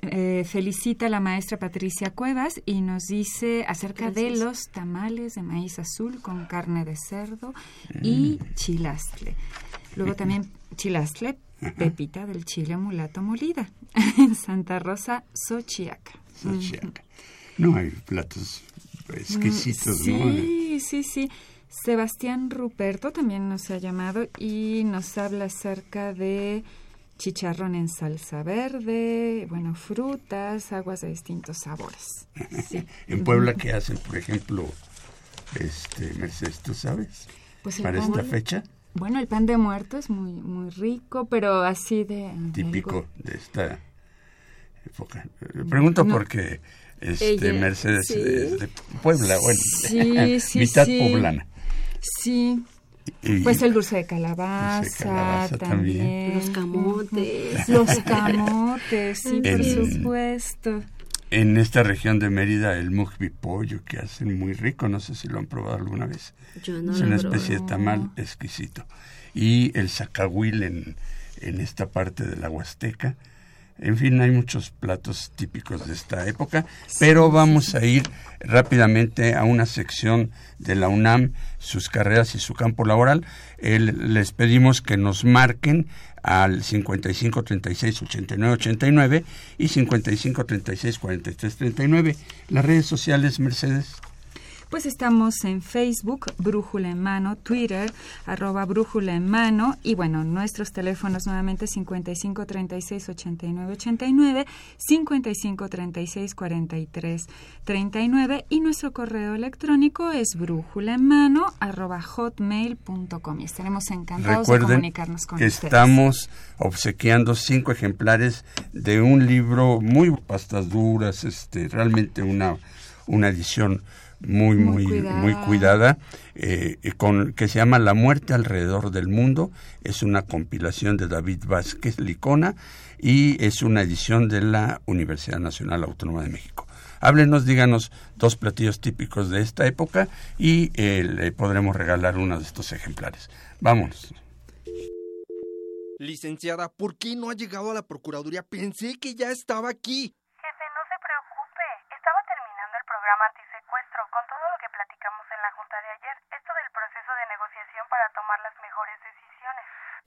Eh, felicita a la maestra Patricia Cuevas y nos dice acerca de los tamales de maíz azul con carne de cerdo y mm. chilastle. Luego también chilastle, pepita del chile mulato molida en Santa Rosa Xochiaca. No hay platos exquisitos, sí, Sí, sí, sí. Sebastián Ruperto también nos ha llamado y nos habla acerca de chicharrón en salsa verde, bueno, frutas, aguas de distintos sabores. en Puebla, ¿qué hacen, por ejemplo, este, Mercedes, tú sabes? Pues Para esta fecha. Bueno, el pan de muerto es muy, muy rico, pero así de... Típico de esta época. Pregunto porque este, Mercedes es de Puebla, bueno, mitad poblana. Sí. pues el dulce de calabaza, también. Los camotes. Los camotes, sí, por supuesto. En esta región de Mérida, el mugbi pollo que hacen muy rico, no sé si lo han probado alguna vez. Yo no es una especie de tamal exquisito. Y el zacahuil en, en esta parte de la Huasteca, en fin, hay muchos platos típicos de esta época, pero vamos a ir rápidamente a una sección de la UNAM, sus carreras y su campo laboral. les pedimos que nos marquen al 55 36 89 89 y 55 36 43 39. Las redes sociales, Mercedes. Pues estamos en Facebook, Brújula en Mano, Twitter, arroba Brújula en Mano, y bueno, nuestros teléfonos nuevamente 55 36 89 89, 55 36 43 39, y nuestro correo electrónico es brújula en mano, arroba hotmail.com, y estaremos encantados de comunicarnos con ustedes. Estamos obsequiando cinco ejemplares de un libro muy pastas duras, este, realmente una, una edición muy, muy, muy cuidada, eh, con, que se llama La muerte alrededor del mundo. Es una compilación de David Vázquez Licona y es una edición de la Universidad Nacional Autónoma de México. Háblenos, díganos dos platillos típicos de esta época y eh, le podremos regalar uno de estos ejemplares. Vamos. Licenciada, ¿por qué no ha llegado a la Procuraduría? Pensé que ya estaba aquí.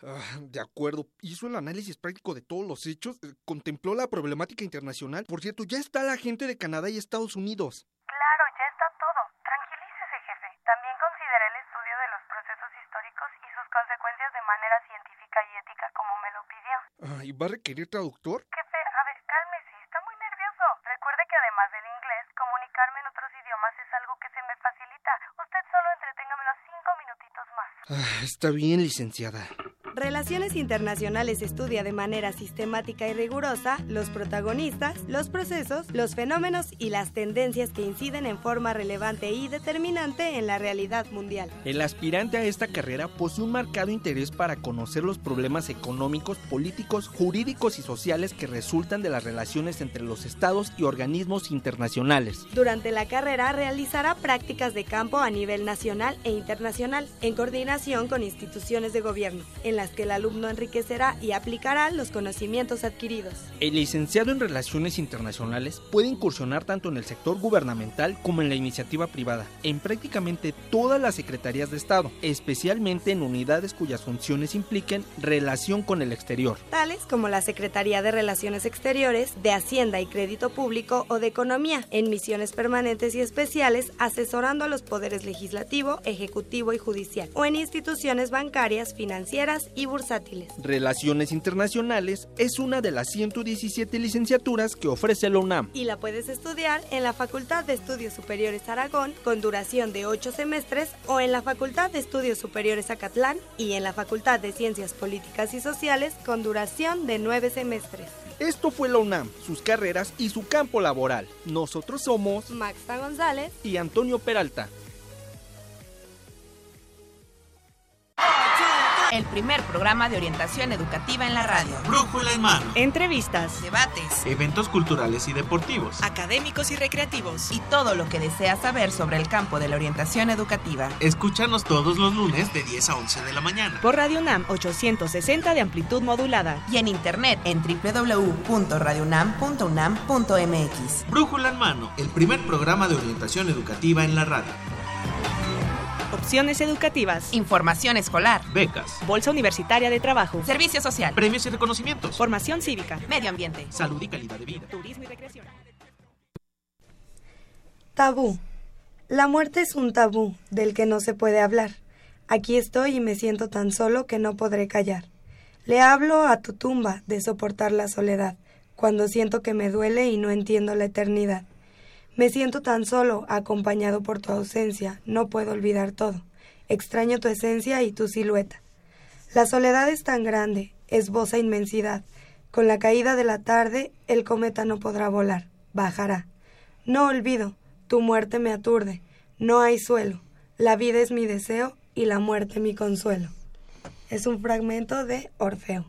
Ah, de acuerdo. Hizo el análisis práctico de todos los hechos, eh, contempló la problemática internacional. Por cierto, ya está la gente de Canadá y Estados Unidos. Claro, ya está todo. Tranquilícese, jefe. También consideré el estudio de los procesos históricos y sus consecuencias de manera científica y ética como me lo pidió. ¿Y va a requerir traductor? Jefe, a ver, cálmese. Está muy nervioso. Recuerde que además del inglés, comunicarme en otros idiomas es algo que se me facilita. Usted solo entreténgame los cinco minutitos más. Ah, está bien, licenciada. Relaciones Internacionales estudia de manera sistemática y rigurosa los protagonistas, los procesos, los fenómenos y las tendencias que inciden en forma relevante y determinante en la realidad mundial. El aspirante a esta carrera posee un marcado interés para conocer los problemas económicos, políticos, jurídicos y sociales que resultan de las relaciones entre los estados y organismos internacionales. Durante la carrera realizará prácticas de campo a nivel nacional e internacional, en coordinación con instituciones de gobierno, en las que el alumno enriquecerá y aplicará los conocimientos adquiridos. El licenciado en Relaciones Internacionales puede incursionar tanto en el sector gubernamental como en la iniciativa privada, en prácticamente todas las secretarías de Estado, especialmente en unidades cuyas funciones impliquen relación con el exterior. Tales como la Secretaría de Relaciones Exteriores, de Hacienda y Crédito Público o de Economía, en misiones permanentes y especiales asesorando a los poderes legislativo, ejecutivo y judicial, o en instituciones bancarias, financieras y bursátiles. Relaciones Internacionales es una de las 117 licenciaturas que ofrece la UNAM. Y la puedes estudiar en la Facultad de Estudios Superiores Aragón con duración de 8 semestres o en la Facultad de Estudios Superiores Acatlán y en la Facultad de Ciencias Políticas y Sociales con duración de 9 semestres. Esto fue la UNAM, sus carreras y su campo laboral. Nosotros somos Maxta González y Antonio Peralta. El primer programa de orientación educativa en la radio. Brújula en mano. Entrevistas, debates, Eventos culturales y deportivos. académicos y recreativos. Y todo lo que deseas saber sobre el campo de la orientación educativa. Escúchanos todos los lunes de 10 a 11 de la mañana. Por Radio UNAM 860 de amplitud modulada. Y en internet en www.radiounam.unam.mx. Brújula en mano, el primer programa de orientación educativa en la radio. Opciones educativas. Información escolar. Becas, Bolsa Universitaria de Trabajo. Servicio Social. premios y reconocimientos, Formación cívica. Medio ambiente. salud y calidad de vida. Turismo y recreación. Tabú. La muerte es un tabú del que no se puede hablar. Aquí estoy y me siento tan solo que no podré callar. Le hablo a tu tumba de soportar la soledad, cuando siento que me duele y no entiendo la eternidad. Me siento tan solo, acompañado por tu ausencia, no puedo olvidar todo. Extraño tu esencia y tu silueta. La soledad es tan grande, esboza inmensidad. Con la caída de la tarde, el cometa no podrá volar, bajará. No olvido, tu muerte me aturde. No hay suelo. La vida es mi deseo y la muerte mi consuelo. Es un fragmento de Orfeo.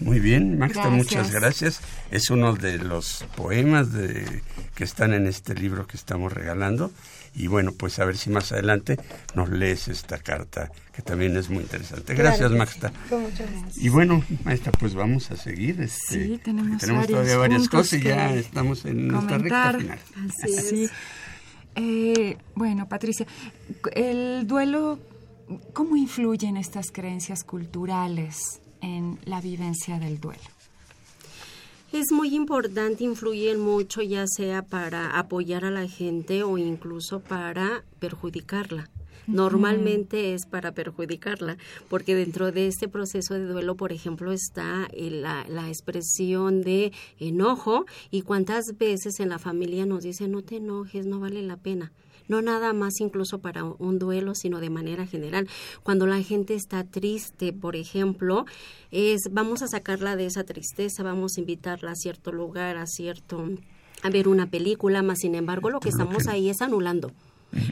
Muy bien, Magda, Gracias. muchas gracias. Es uno de los poemas de, que están en este libro que estamos regalando. Y bueno, pues a ver si más adelante nos lees esta carta, que también es muy interesante. Gracias, Claro Magda. sí. Con muchas gracias. Y bueno, maestra, pues vamos a seguir. Este, Sí, tenemos tenemos todavía varias cosas y ya estamos en nuestra recta final. Así es. Eh, bueno, Patricia, el duelo, ¿cómo influyen estas creencias culturales en la vivencia del duelo? Es muy importante, influyen mucho ya sea para apoyar a la gente o incluso para perjudicarla. Normalmente es para perjudicarla, porque dentro de este proceso de duelo, por ejemplo, está eh, la, la expresión de enojo y cuántas veces en la familia nos dicen no te enojes, no vale la pena no nada más incluso para un duelo, sino de manera general. Cuando la gente está triste, por ejemplo, es vamos a sacarla de esa tristeza, vamos a invitarla a cierto lugar, a cierto a ver una película, más sin embargo, lo que estamos ahí es anulando.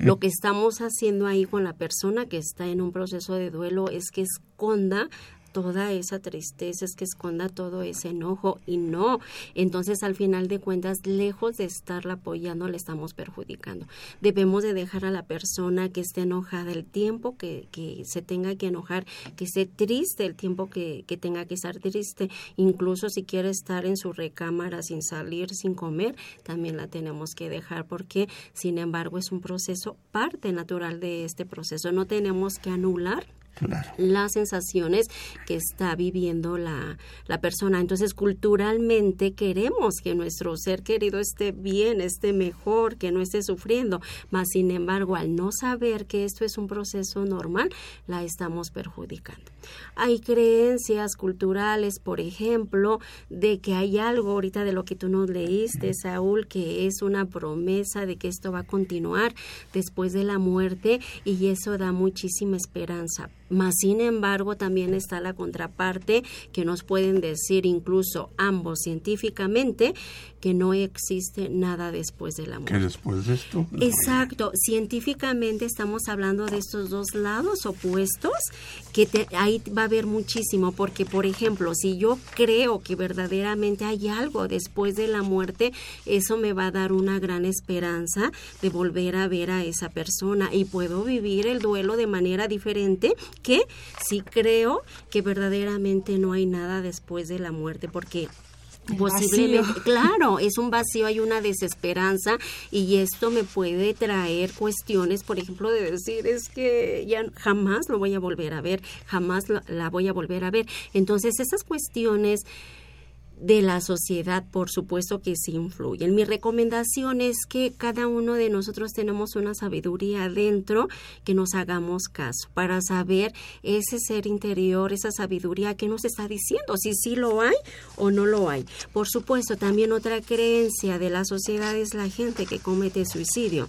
Lo que estamos haciendo ahí con la persona que está en un proceso de duelo es que esconda toda esa tristeza, es que esconda todo ese enojo y no. Entonces, al final de cuentas, lejos de estarla apoyando, le estamos perjudicando. Debemos de dejar a la persona que esté enojada el tiempo que, que se tenga que enojar, que esté triste el tiempo que, que tenga que estar triste. Incluso si quiere estar en su recámara sin salir, sin comer, también la tenemos que dejar porque, sin embargo, es un proceso, parte natural de este proceso. No tenemos que anular las sensaciones que está viviendo la, la persona. Entonces, culturalmente queremos que nuestro ser querido esté bien, esté mejor, que no esté sufriendo, mas sin embargo, al no saber que esto es un proceso normal, la estamos perjudicando. Hay creencias culturales, por ejemplo, de que hay algo ahorita de lo que tú nos leíste, Saúl, que es una promesa de que esto va a continuar después de la muerte y eso da muchísima esperanza. Mas, sin embargo, también está la contraparte que nos pueden decir incluso ambos científicamente que no existe nada después de la muerte. Que después de esto. no. Exacto, científicamente estamos hablando de estos dos lados opuestos, que te- va a haber muchísimo, porque por ejemplo, si yo creo que verdaderamente hay algo después de la muerte, eso me va a dar una gran esperanza de volver a ver a esa persona y puedo vivir el duelo de manera diferente que si creo que verdaderamente no hay nada después de la muerte, porque posiblemente claro es un vacío hay una desesperanza y esto me puede traer cuestiones por ejemplo de decir es que ya jamás lo voy a volver a ver jamás la, la voy a volver a ver entonces esas cuestiones de la sociedad, por supuesto que sí influyen. Mi recomendación es que cada uno de nosotros tenemos una sabiduría dentro que nos hagamos caso para saber ese ser interior, esa sabiduría que nos está diciendo, si sí lo hay o no lo hay. Por supuesto, también otra creencia de la sociedad es la gente que comete suicidio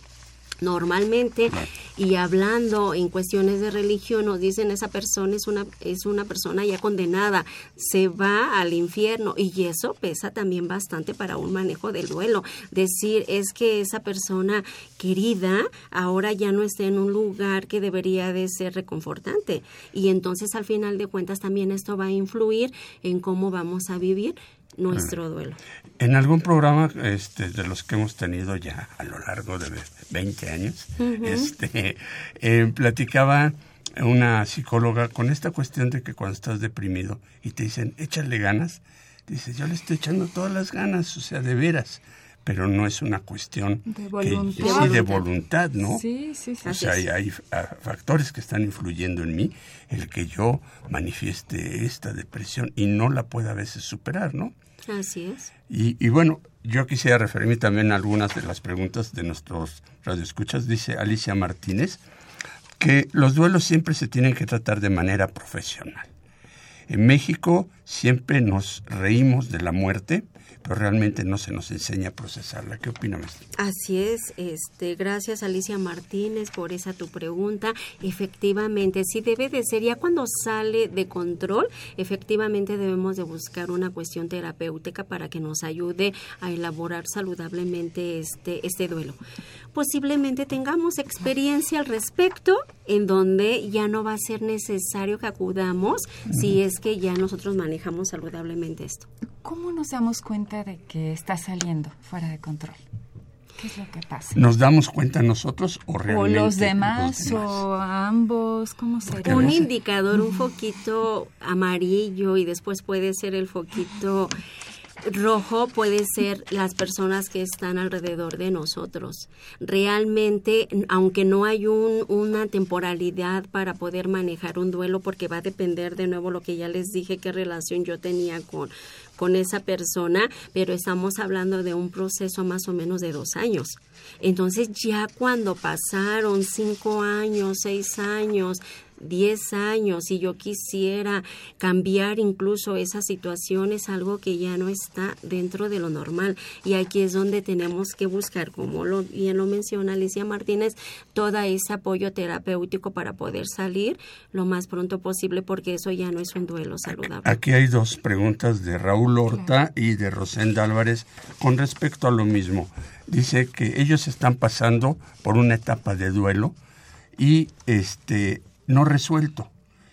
normalmente. Y hablando en cuestiones de religión nos dicen esa persona es una es una persona ya condenada se va al infierno. Y eso pesa también bastante para un manejo del duelo. Decir es que esa persona querida ahora ya no está en un lugar que debería de ser reconfortante. Y entonces al final de cuentas también esto va a influir en cómo vamos a vivir nuestro duelo. En algún programa este, de los que hemos tenido ya a lo largo de 20 años, este, eh, platicaba una psicóloga con esta cuestión de que cuando estás deprimido y te dicen, échale ganas, dices, yo le estoy echando todas las ganas, o sea, de veras, pero no es una cuestión De que- voluntad. sí, de voluntad, ¿no? Sí, sí, sí. O sea, hay, hay, factores que están influyendo en mí, el que yo manifieste esta depresión y no la pueda a veces superar, ¿no? Así es. Y, y bueno, yo quisiera referirme también a algunas de las preguntas de nuestros radioescuchas. Dice Alicia Martínez que los duelos siempre se tienen que tratar de manera profesional. En México siempre nos reímos de la muerte, pero realmente no se nos enseña a procesarla. ¿Qué opina, maestra? Así es, este, gracias Alicia Martínez por esa tu pregunta. Efectivamente, sí debe de ser, ya cuando sale de control, efectivamente debemos de buscar una cuestión terapéutica para que nos ayude a elaborar saludablemente este, este duelo. Posiblemente tengamos experiencia al respecto en donde ya no va a ser necesario que acudamos si es que ya nosotros manejamos saludablemente esto. ¿Cómo nos damos cuenta de que está saliendo fuera de control? ¿Qué es lo que pasa? ¿Nos damos cuenta nosotros o o realmente los demás, los demás? o ambos, ¿cómo sería? Un indicador, un foquito amarillo y después puede ser el foquito rojo, puede ser las personas que están alrededor de nosotros. Realmente, aunque no hay un, una temporalidad para poder manejar un duelo, porque va a depender de nuevo lo que ya les dije, qué relación yo tenía con, con esa persona, pero estamos hablando de un proceso más o menos de dos años. Entonces ya cuando pasaron cinco años, seis años, 10 años y yo quisiera cambiar incluso esa situación es algo que ya no está dentro de lo normal y aquí es donde tenemos que buscar como lo bien lo menciona Alicia Martínez todo ese apoyo terapéutico para poder salir lo más pronto posible porque eso ya no es un duelo saludable. Aquí hay dos preguntas de Raúl Horta y de Rosenda Álvarez con respecto a lo mismo. Dice que ellos están pasando por una etapa de duelo y este no resuelto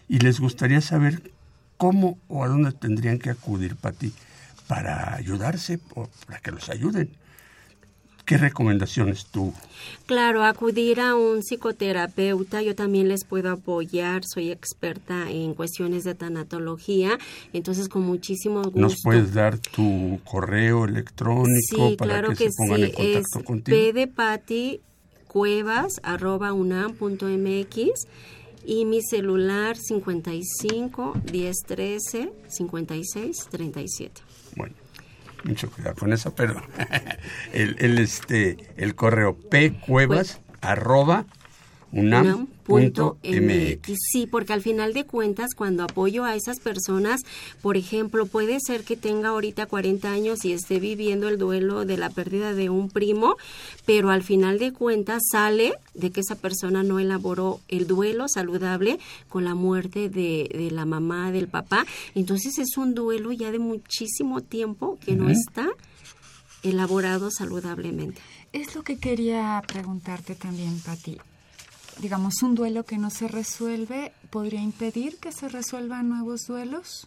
y les gustaría saber cómo o a dónde tendrían que acudir Pati para ayudarse o para que los ayuden. ¿Qué recomendaciones tú? Claro, acudir a un psicoterapeuta, yo también les puedo apoyar, soy experta en cuestiones de tanatología, entonces con muchísimo gusto. ¿Nos puedes dar tu correo electrónico Sí, para claro que, que, se pongan sí. en contacto es contigo? P de Pati Cuevas arroba unam mx y mi celular 55 10 13 56 37. Bueno, mucho cuidado con eso, pero el, el, este, el correo pcuevas arroba unam punto mx. Sí, porque al final de cuentas, cuando apoyo a esas personas, por ejemplo, puede ser que tenga ahorita 40 años y esté viviendo el duelo de la pérdida de un primo, pero al final de cuentas sale de que esa persona no elaboró el duelo saludable con la muerte de, de la mamá, del papá. Entonces es un duelo ya de muchísimo tiempo que no está elaborado saludablemente. Es lo que quería preguntarte también, Pati. Digamos, un duelo que no se resuelve, ¿podría impedir que se resuelvan nuevos duelos?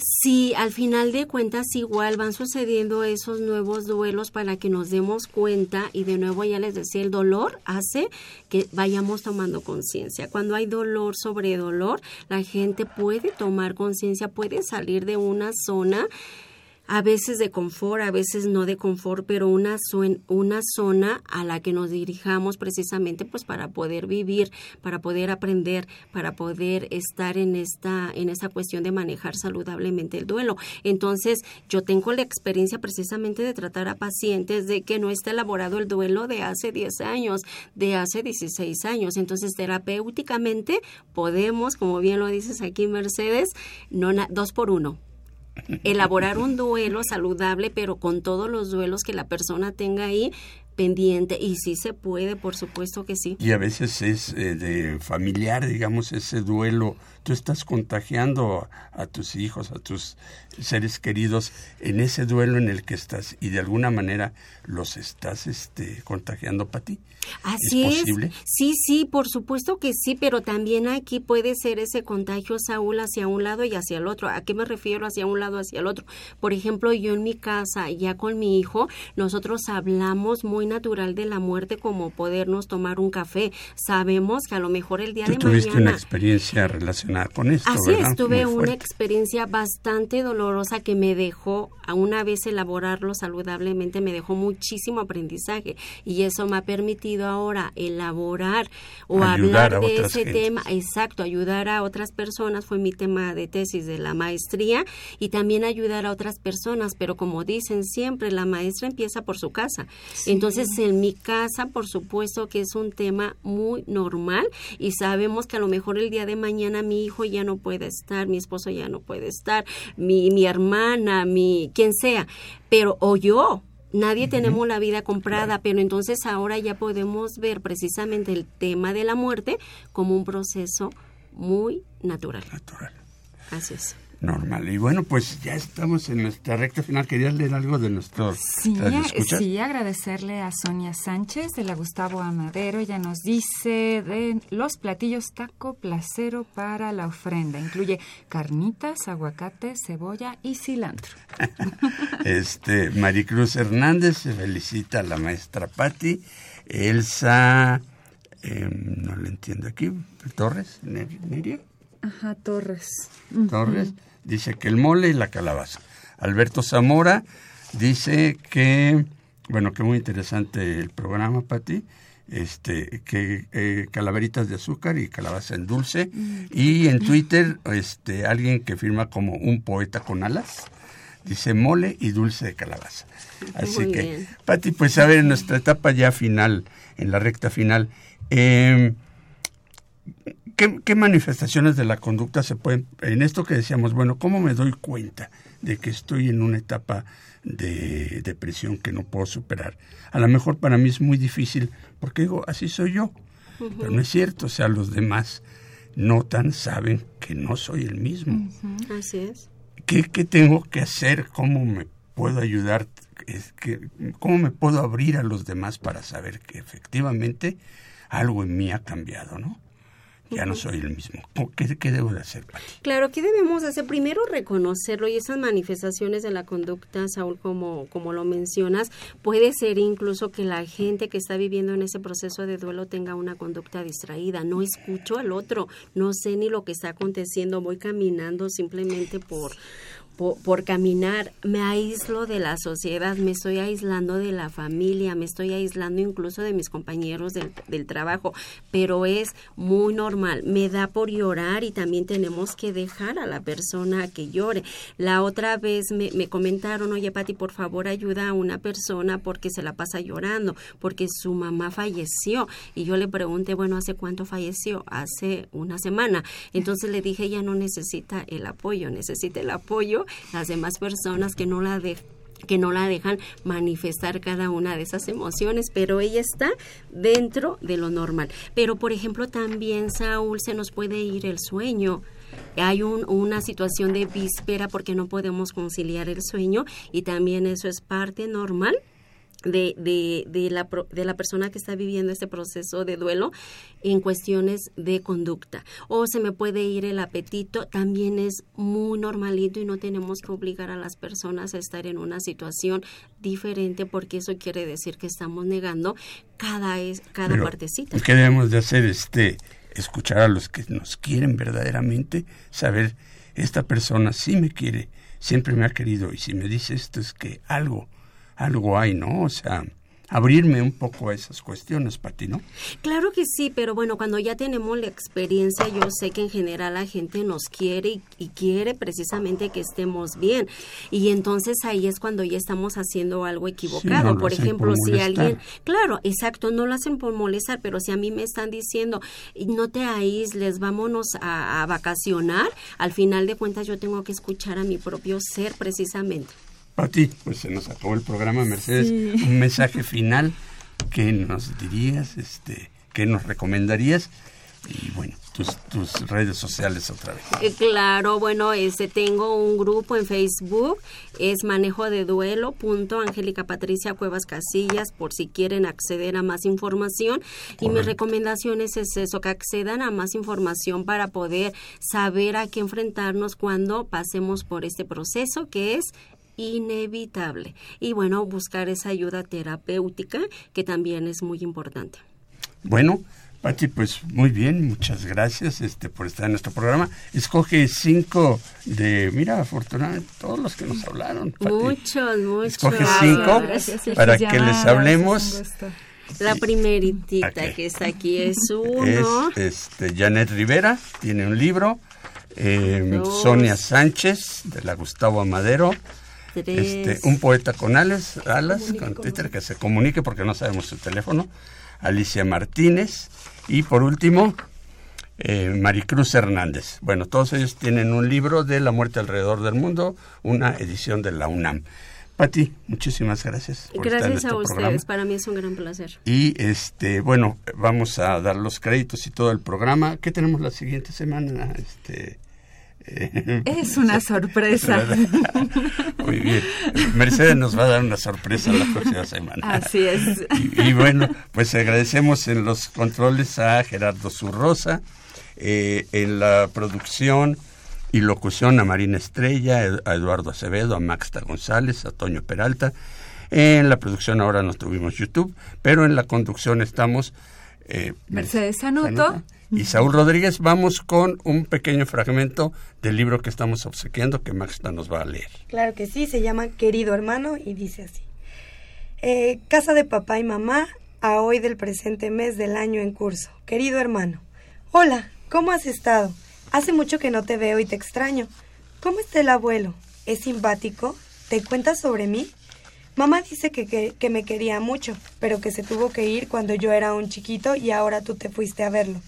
Sí, al final de cuentas igual van sucediendo esos nuevos duelos para que nos demos cuenta y de nuevo ya les decía, el dolor hace que vayamos tomando conciencia. Cuando hay dolor sobre dolor, la gente puede tomar conciencia, puede salir de una zona a veces de confort, a veces no de confort, pero una, una zona a la que nos dirijamos precisamente pues para poder vivir, para poder aprender, para poder estar en esta, en esta cuestión de manejar saludablemente el duelo. Entonces, yo tengo la experiencia precisamente de tratar a pacientes de que no está elaborado el duelo de hace 10 años, de hace 16 años. Entonces, terapéuticamente podemos, como bien lo dices aquí, Mercedes, no dos por uno elaborar un duelo saludable, pero con todos los duelos que la persona tenga ahí pendiente. Y sí se puede, por supuesto que sí. Y a veces es eh, de familiar, digamos, ese duelo. Tú estás contagiando a, tus hijos, a tus seres queridos en ese duelo en el que estás y de alguna manera los estás este, contagiando para ti. Así ¿Es es, posible? Sí, sí, por supuesto que sí, pero también aquí puede ser ese contagio, Saúl, hacia un lado y hacia el otro. ¿A qué me refiero hacia un lado, hacia el otro? Por ejemplo, yo en mi casa, ya con mi hijo, nosotros hablamos muy natural de la muerte como podernos tomar un café. Sabemos que a lo mejor el día Tú de tuviste mañana... una experiencia relacionada con esto, Así ¿verdad? es, tuve una experiencia bastante dolorosa que me dejó, a una vez elaborarlo saludablemente, me dejó muchísimo aprendizaje y eso me ha permitido ahora elaborar o Ayudar hablar de ese gentes. tema, exacto, ayudar a otras personas fue mi tema de tesis de la maestría y también ayudar a otras personas, pero como dicen siempre, la maestra empieza por su casa. Entonces, en mi casa, por supuesto que es un tema muy normal y sabemos que a lo mejor el día de mañana mi hijo ya no puede estar, mi esposo ya no puede estar, mi, mi hermana, mi quien sea, pero o yo. Nadie tenemos la vida comprada, pero entonces ahora ya podemos ver precisamente el tema de la muerte como un proceso muy natural. Natural. Así es. Normal. Y bueno, pues ya estamos en nuestra recta final. ¿Querías leer algo de nuestro Sí, sí, agradecerle a Sonia Sánchez de la Gustavo Amadero. Ella nos dice de los platillos taco placero para la ofrenda. Incluye carnitas, aguacate, cebolla y cilantro. Este, Maricruz Hernández se felicita a la maestra Patti. Elsa, eh, no le entiendo aquí, Torres, Ner- Neria Ajá, Torres. Torres, dice que el mole y la calabaza. Alberto Zamora dice que, bueno, que muy interesante el programa, Patti. Este, que eh, calaveritas de azúcar y calabaza en dulce. Y en Twitter, este, alguien que firma como un poeta con alas, dice mole y dulce de calabaza. Así Muy que, bien. Pati, pues a ver, en nuestra etapa ya final, en la recta final, eh, ¿qué, qué manifestaciones de la conducta se pueden, en esto que decíamos, bueno, ¿cómo me doy cuenta de que estoy en una etapa de depresión que no puedo superar? A lo mejor para mí es muy difícil, porque digo, así soy yo, pero no es cierto, o sea, los demás notan, saben que no soy el mismo. Así es. ¿Qué, qué tengo que hacer? ¿Cómo me puedo ayudar? Es que, ¿Cómo me puedo abrir a los demás para saber que efectivamente algo en mí ha cambiado, ¿no? Ya no soy el mismo. ¿Qué, debo de hacer? Claro, ¿qué debemos hacer? Primero reconocerlo y esas manifestaciones de la conducta, Saúl, como, como lo mencionas, puede ser incluso que la gente que está viviendo en ese proceso de duelo tenga una conducta distraída. No escucho al otro, no sé ni lo que está aconteciendo, voy caminando simplemente por, por, caminar, me aíslo de la sociedad, me estoy aislando de la familia, me estoy aislando incluso de mis compañeros del, del trabajo, pero es muy normal, me da por llorar y también tenemos que dejar a la persona que llore. La otra vez me, me comentaron, oye Pati, por favor ayuda a una persona porque se la pasa llorando, porque su mamá falleció. Y yo le pregunté, bueno, ¿hace cuánto falleció? Hace una semana. Entonces le dije, ella no necesita el apoyo, necesita el apoyo las demás personas que no la dejan que no la dejan manifestar cada una de esas emociones, pero ella está dentro de lo normal. Pero, por ejemplo, también, Saúl, se nos puede ir el sueño. Hay un, una situación de víspera porque no podemos conciliar el sueño y también eso es parte normal de, de, de, la, de la persona que está viviendo este proceso de duelo en cuestiones de conducta. O se me puede ir el apetito, también es muy normalito y no tenemos que obligar a las personas a estar en una situación diferente porque eso quiere decir que estamos negando cada, es, cada Pero, partecita. ¿Qué debemos de hacer? Este, escuchar a los que nos quieren verdaderamente, saber, esta persona sí me quiere, siempre me ha querido y si me dice esto es que algo, algo hay, ¿no? O sea, abrirme un poco a esas cuestiones, Pati, ¿no? Claro que sí, pero bueno, cuando ya tenemos la experiencia, yo sé que en general la gente nos quiere y, y quiere precisamente que estemos bien. Y entonces ahí es cuando ya estamos haciendo algo equivocado. no por ejemplo, por si alguien, claro, exacto, no lo hacen por molestar, pero si a mí me están diciendo, no te aísles, vámonos a, a vacacionar, al final de cuentas yo tengo que escuchar a mi propio ser precisamente. Pati, pues se nos acabó el programa, Mercedes. Sí. Un mensaje final que nos dirías, este, que nos recomendarías y bueno, tus, tus redes sociales otra vez. Eh, Claro, bueno, este tengo un grupo en Facebook, es manejo de duelo, punto Angélica Patricia Cuevas Casillas, por si quieren acceder a más información. Y mis recomendaciones es eso, que accedan a más información para poder saber a qué enfrentarnos cuando pasemos por este proceso que es inevitable. Y bueno, buscar esa ayuda terapéutica que también es muy importante. Bueno, Pati, pues muy bien, muchas gracias este, por estar en nuestro programa. Escoge cinco de, mira, afortunadamente, todos los que nos hablaron. Pati. Muchos, muchos. Escoge cinco para que les hablemos. La primeritita que está aquí es Es uno. este, Janet Rivera, tiene un libro. eh. Sonia Sánchez, de la Gustavo Amadero. Este, un poeta con alas, alas con Twitter que se comunique porque no sabemos su teléfono. Alicia Martínez. Y por último, eh, Maricruz Hernández. Bueno, todos ellos tienen un libro de la muerte alrededor del mundo, una edición de la UNAM. Pati, muchísimas gracias. Por estar en Gracias a nuestro ustedes, programa. para mí es un gran placer. Y este, bueno, vamos a dar los créditos y todo el programa. ¿Qué tenemos la siguiente semana? Este, Es una sorpresa. Muy bien. Mercedes nos va a dar una sorpresa la próxima semana. Así es. Y, y bueno, pues agradecemos en los controles a Gerardo Zurrosa, eh, en la producción y locución a Marina Estrella, a Eduardo Acevedo, a Maxta González, a Toño Peralta. En la producción ahora no tuvimos YouTube, pero en la conducción estamos eh, Mercedes Sanuto. Y Saúl Rodríguez. Vamos con un pequeño fragmento del libro que estamos obsequiando que Maxta nos va a leer. Claro que sí, se llama Querido Hermano y dice así. Eh, casa de papá y mamá a hoy del presente mes del año en curso. Querido hermano. Hola, ¿cómo has estado? Hace mucho que no te veo y te extraño. ¿Cómo está el abuelo? ¿Es simpático? ¿Te cuentas sobre mí? Mamá dice que, que, que me quería mucho, pero que se tuvo que ir cuando yo era un chiquito y ahora tú te fuiste a verlo.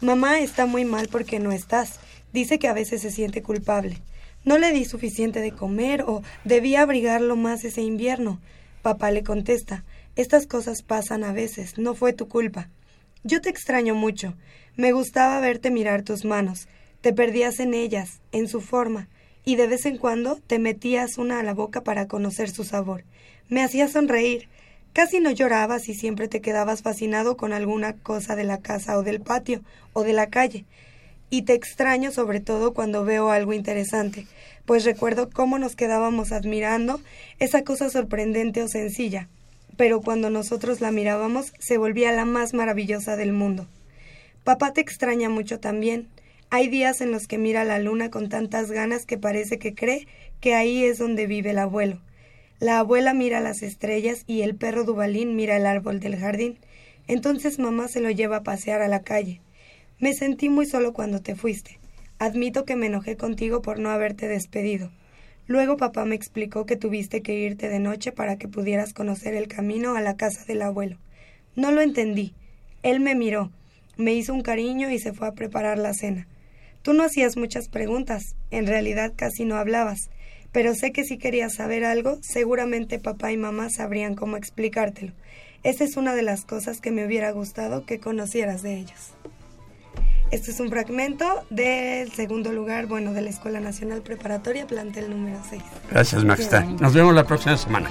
Mamá está muy mal porque no estás. Dice que a veces se siente culpable. No le di suficiente de comer o debí abrigarlo más ese invierno. Papá le contesta, estas cosas pasan a veces, no fue tu culpa. Yo te extraño mucho. Me gustaba verte mirar tus manos. Te perdías en ellas, en su forma, y de vez en cuando te metías una a la boca para conocer su sabor. Me hacía sonreír. Casi no llorabas y siempre te quedabas fascinado con alguna cosa de la casa o del patio o de la calle. Y te extraño sobre todo cuando veo algo interesante, pues recuerdo cómo nos quedábamos admirando esa cosa sorprendente o sencilla, pero cuando nosotros la mirábamos se volvía la más maravillosa del mundo. Papá te extraña mucho también. Hay días en los que mira la luna con tantas ganas que parece que cree que ahí es donde vive el abuelo. La abuela mira las estrellas y el perro Dubalín mira el árbol del jardín. Entonces mamá se lo lleva a pasear a la calle. Me sentí muy solo cuando te fuiste. Admito que me enojé contigo por no haberte despedido. Luego papá me explicó que tuviste que irte de noche para que pudieras conocer el camino a la casa del abuelo. No lo entendí. Él me miró, me hizo un cariño y se fue a preparar la cena. Tú no hacías muchas preguntas, en realidad casi no hablabas, pero sé que si querías saber algo, seguramente papá y mamá sabrían cómo explicártelo. Esa es una de las cosas que me hubiera gustado que conocieras de ellos. Este es un fragmento del segundo lugar, bueno, de la Escuela Nacional Preparatoria, plantel número 6. Gracias, Maxta. Nos vemos la próxima semana.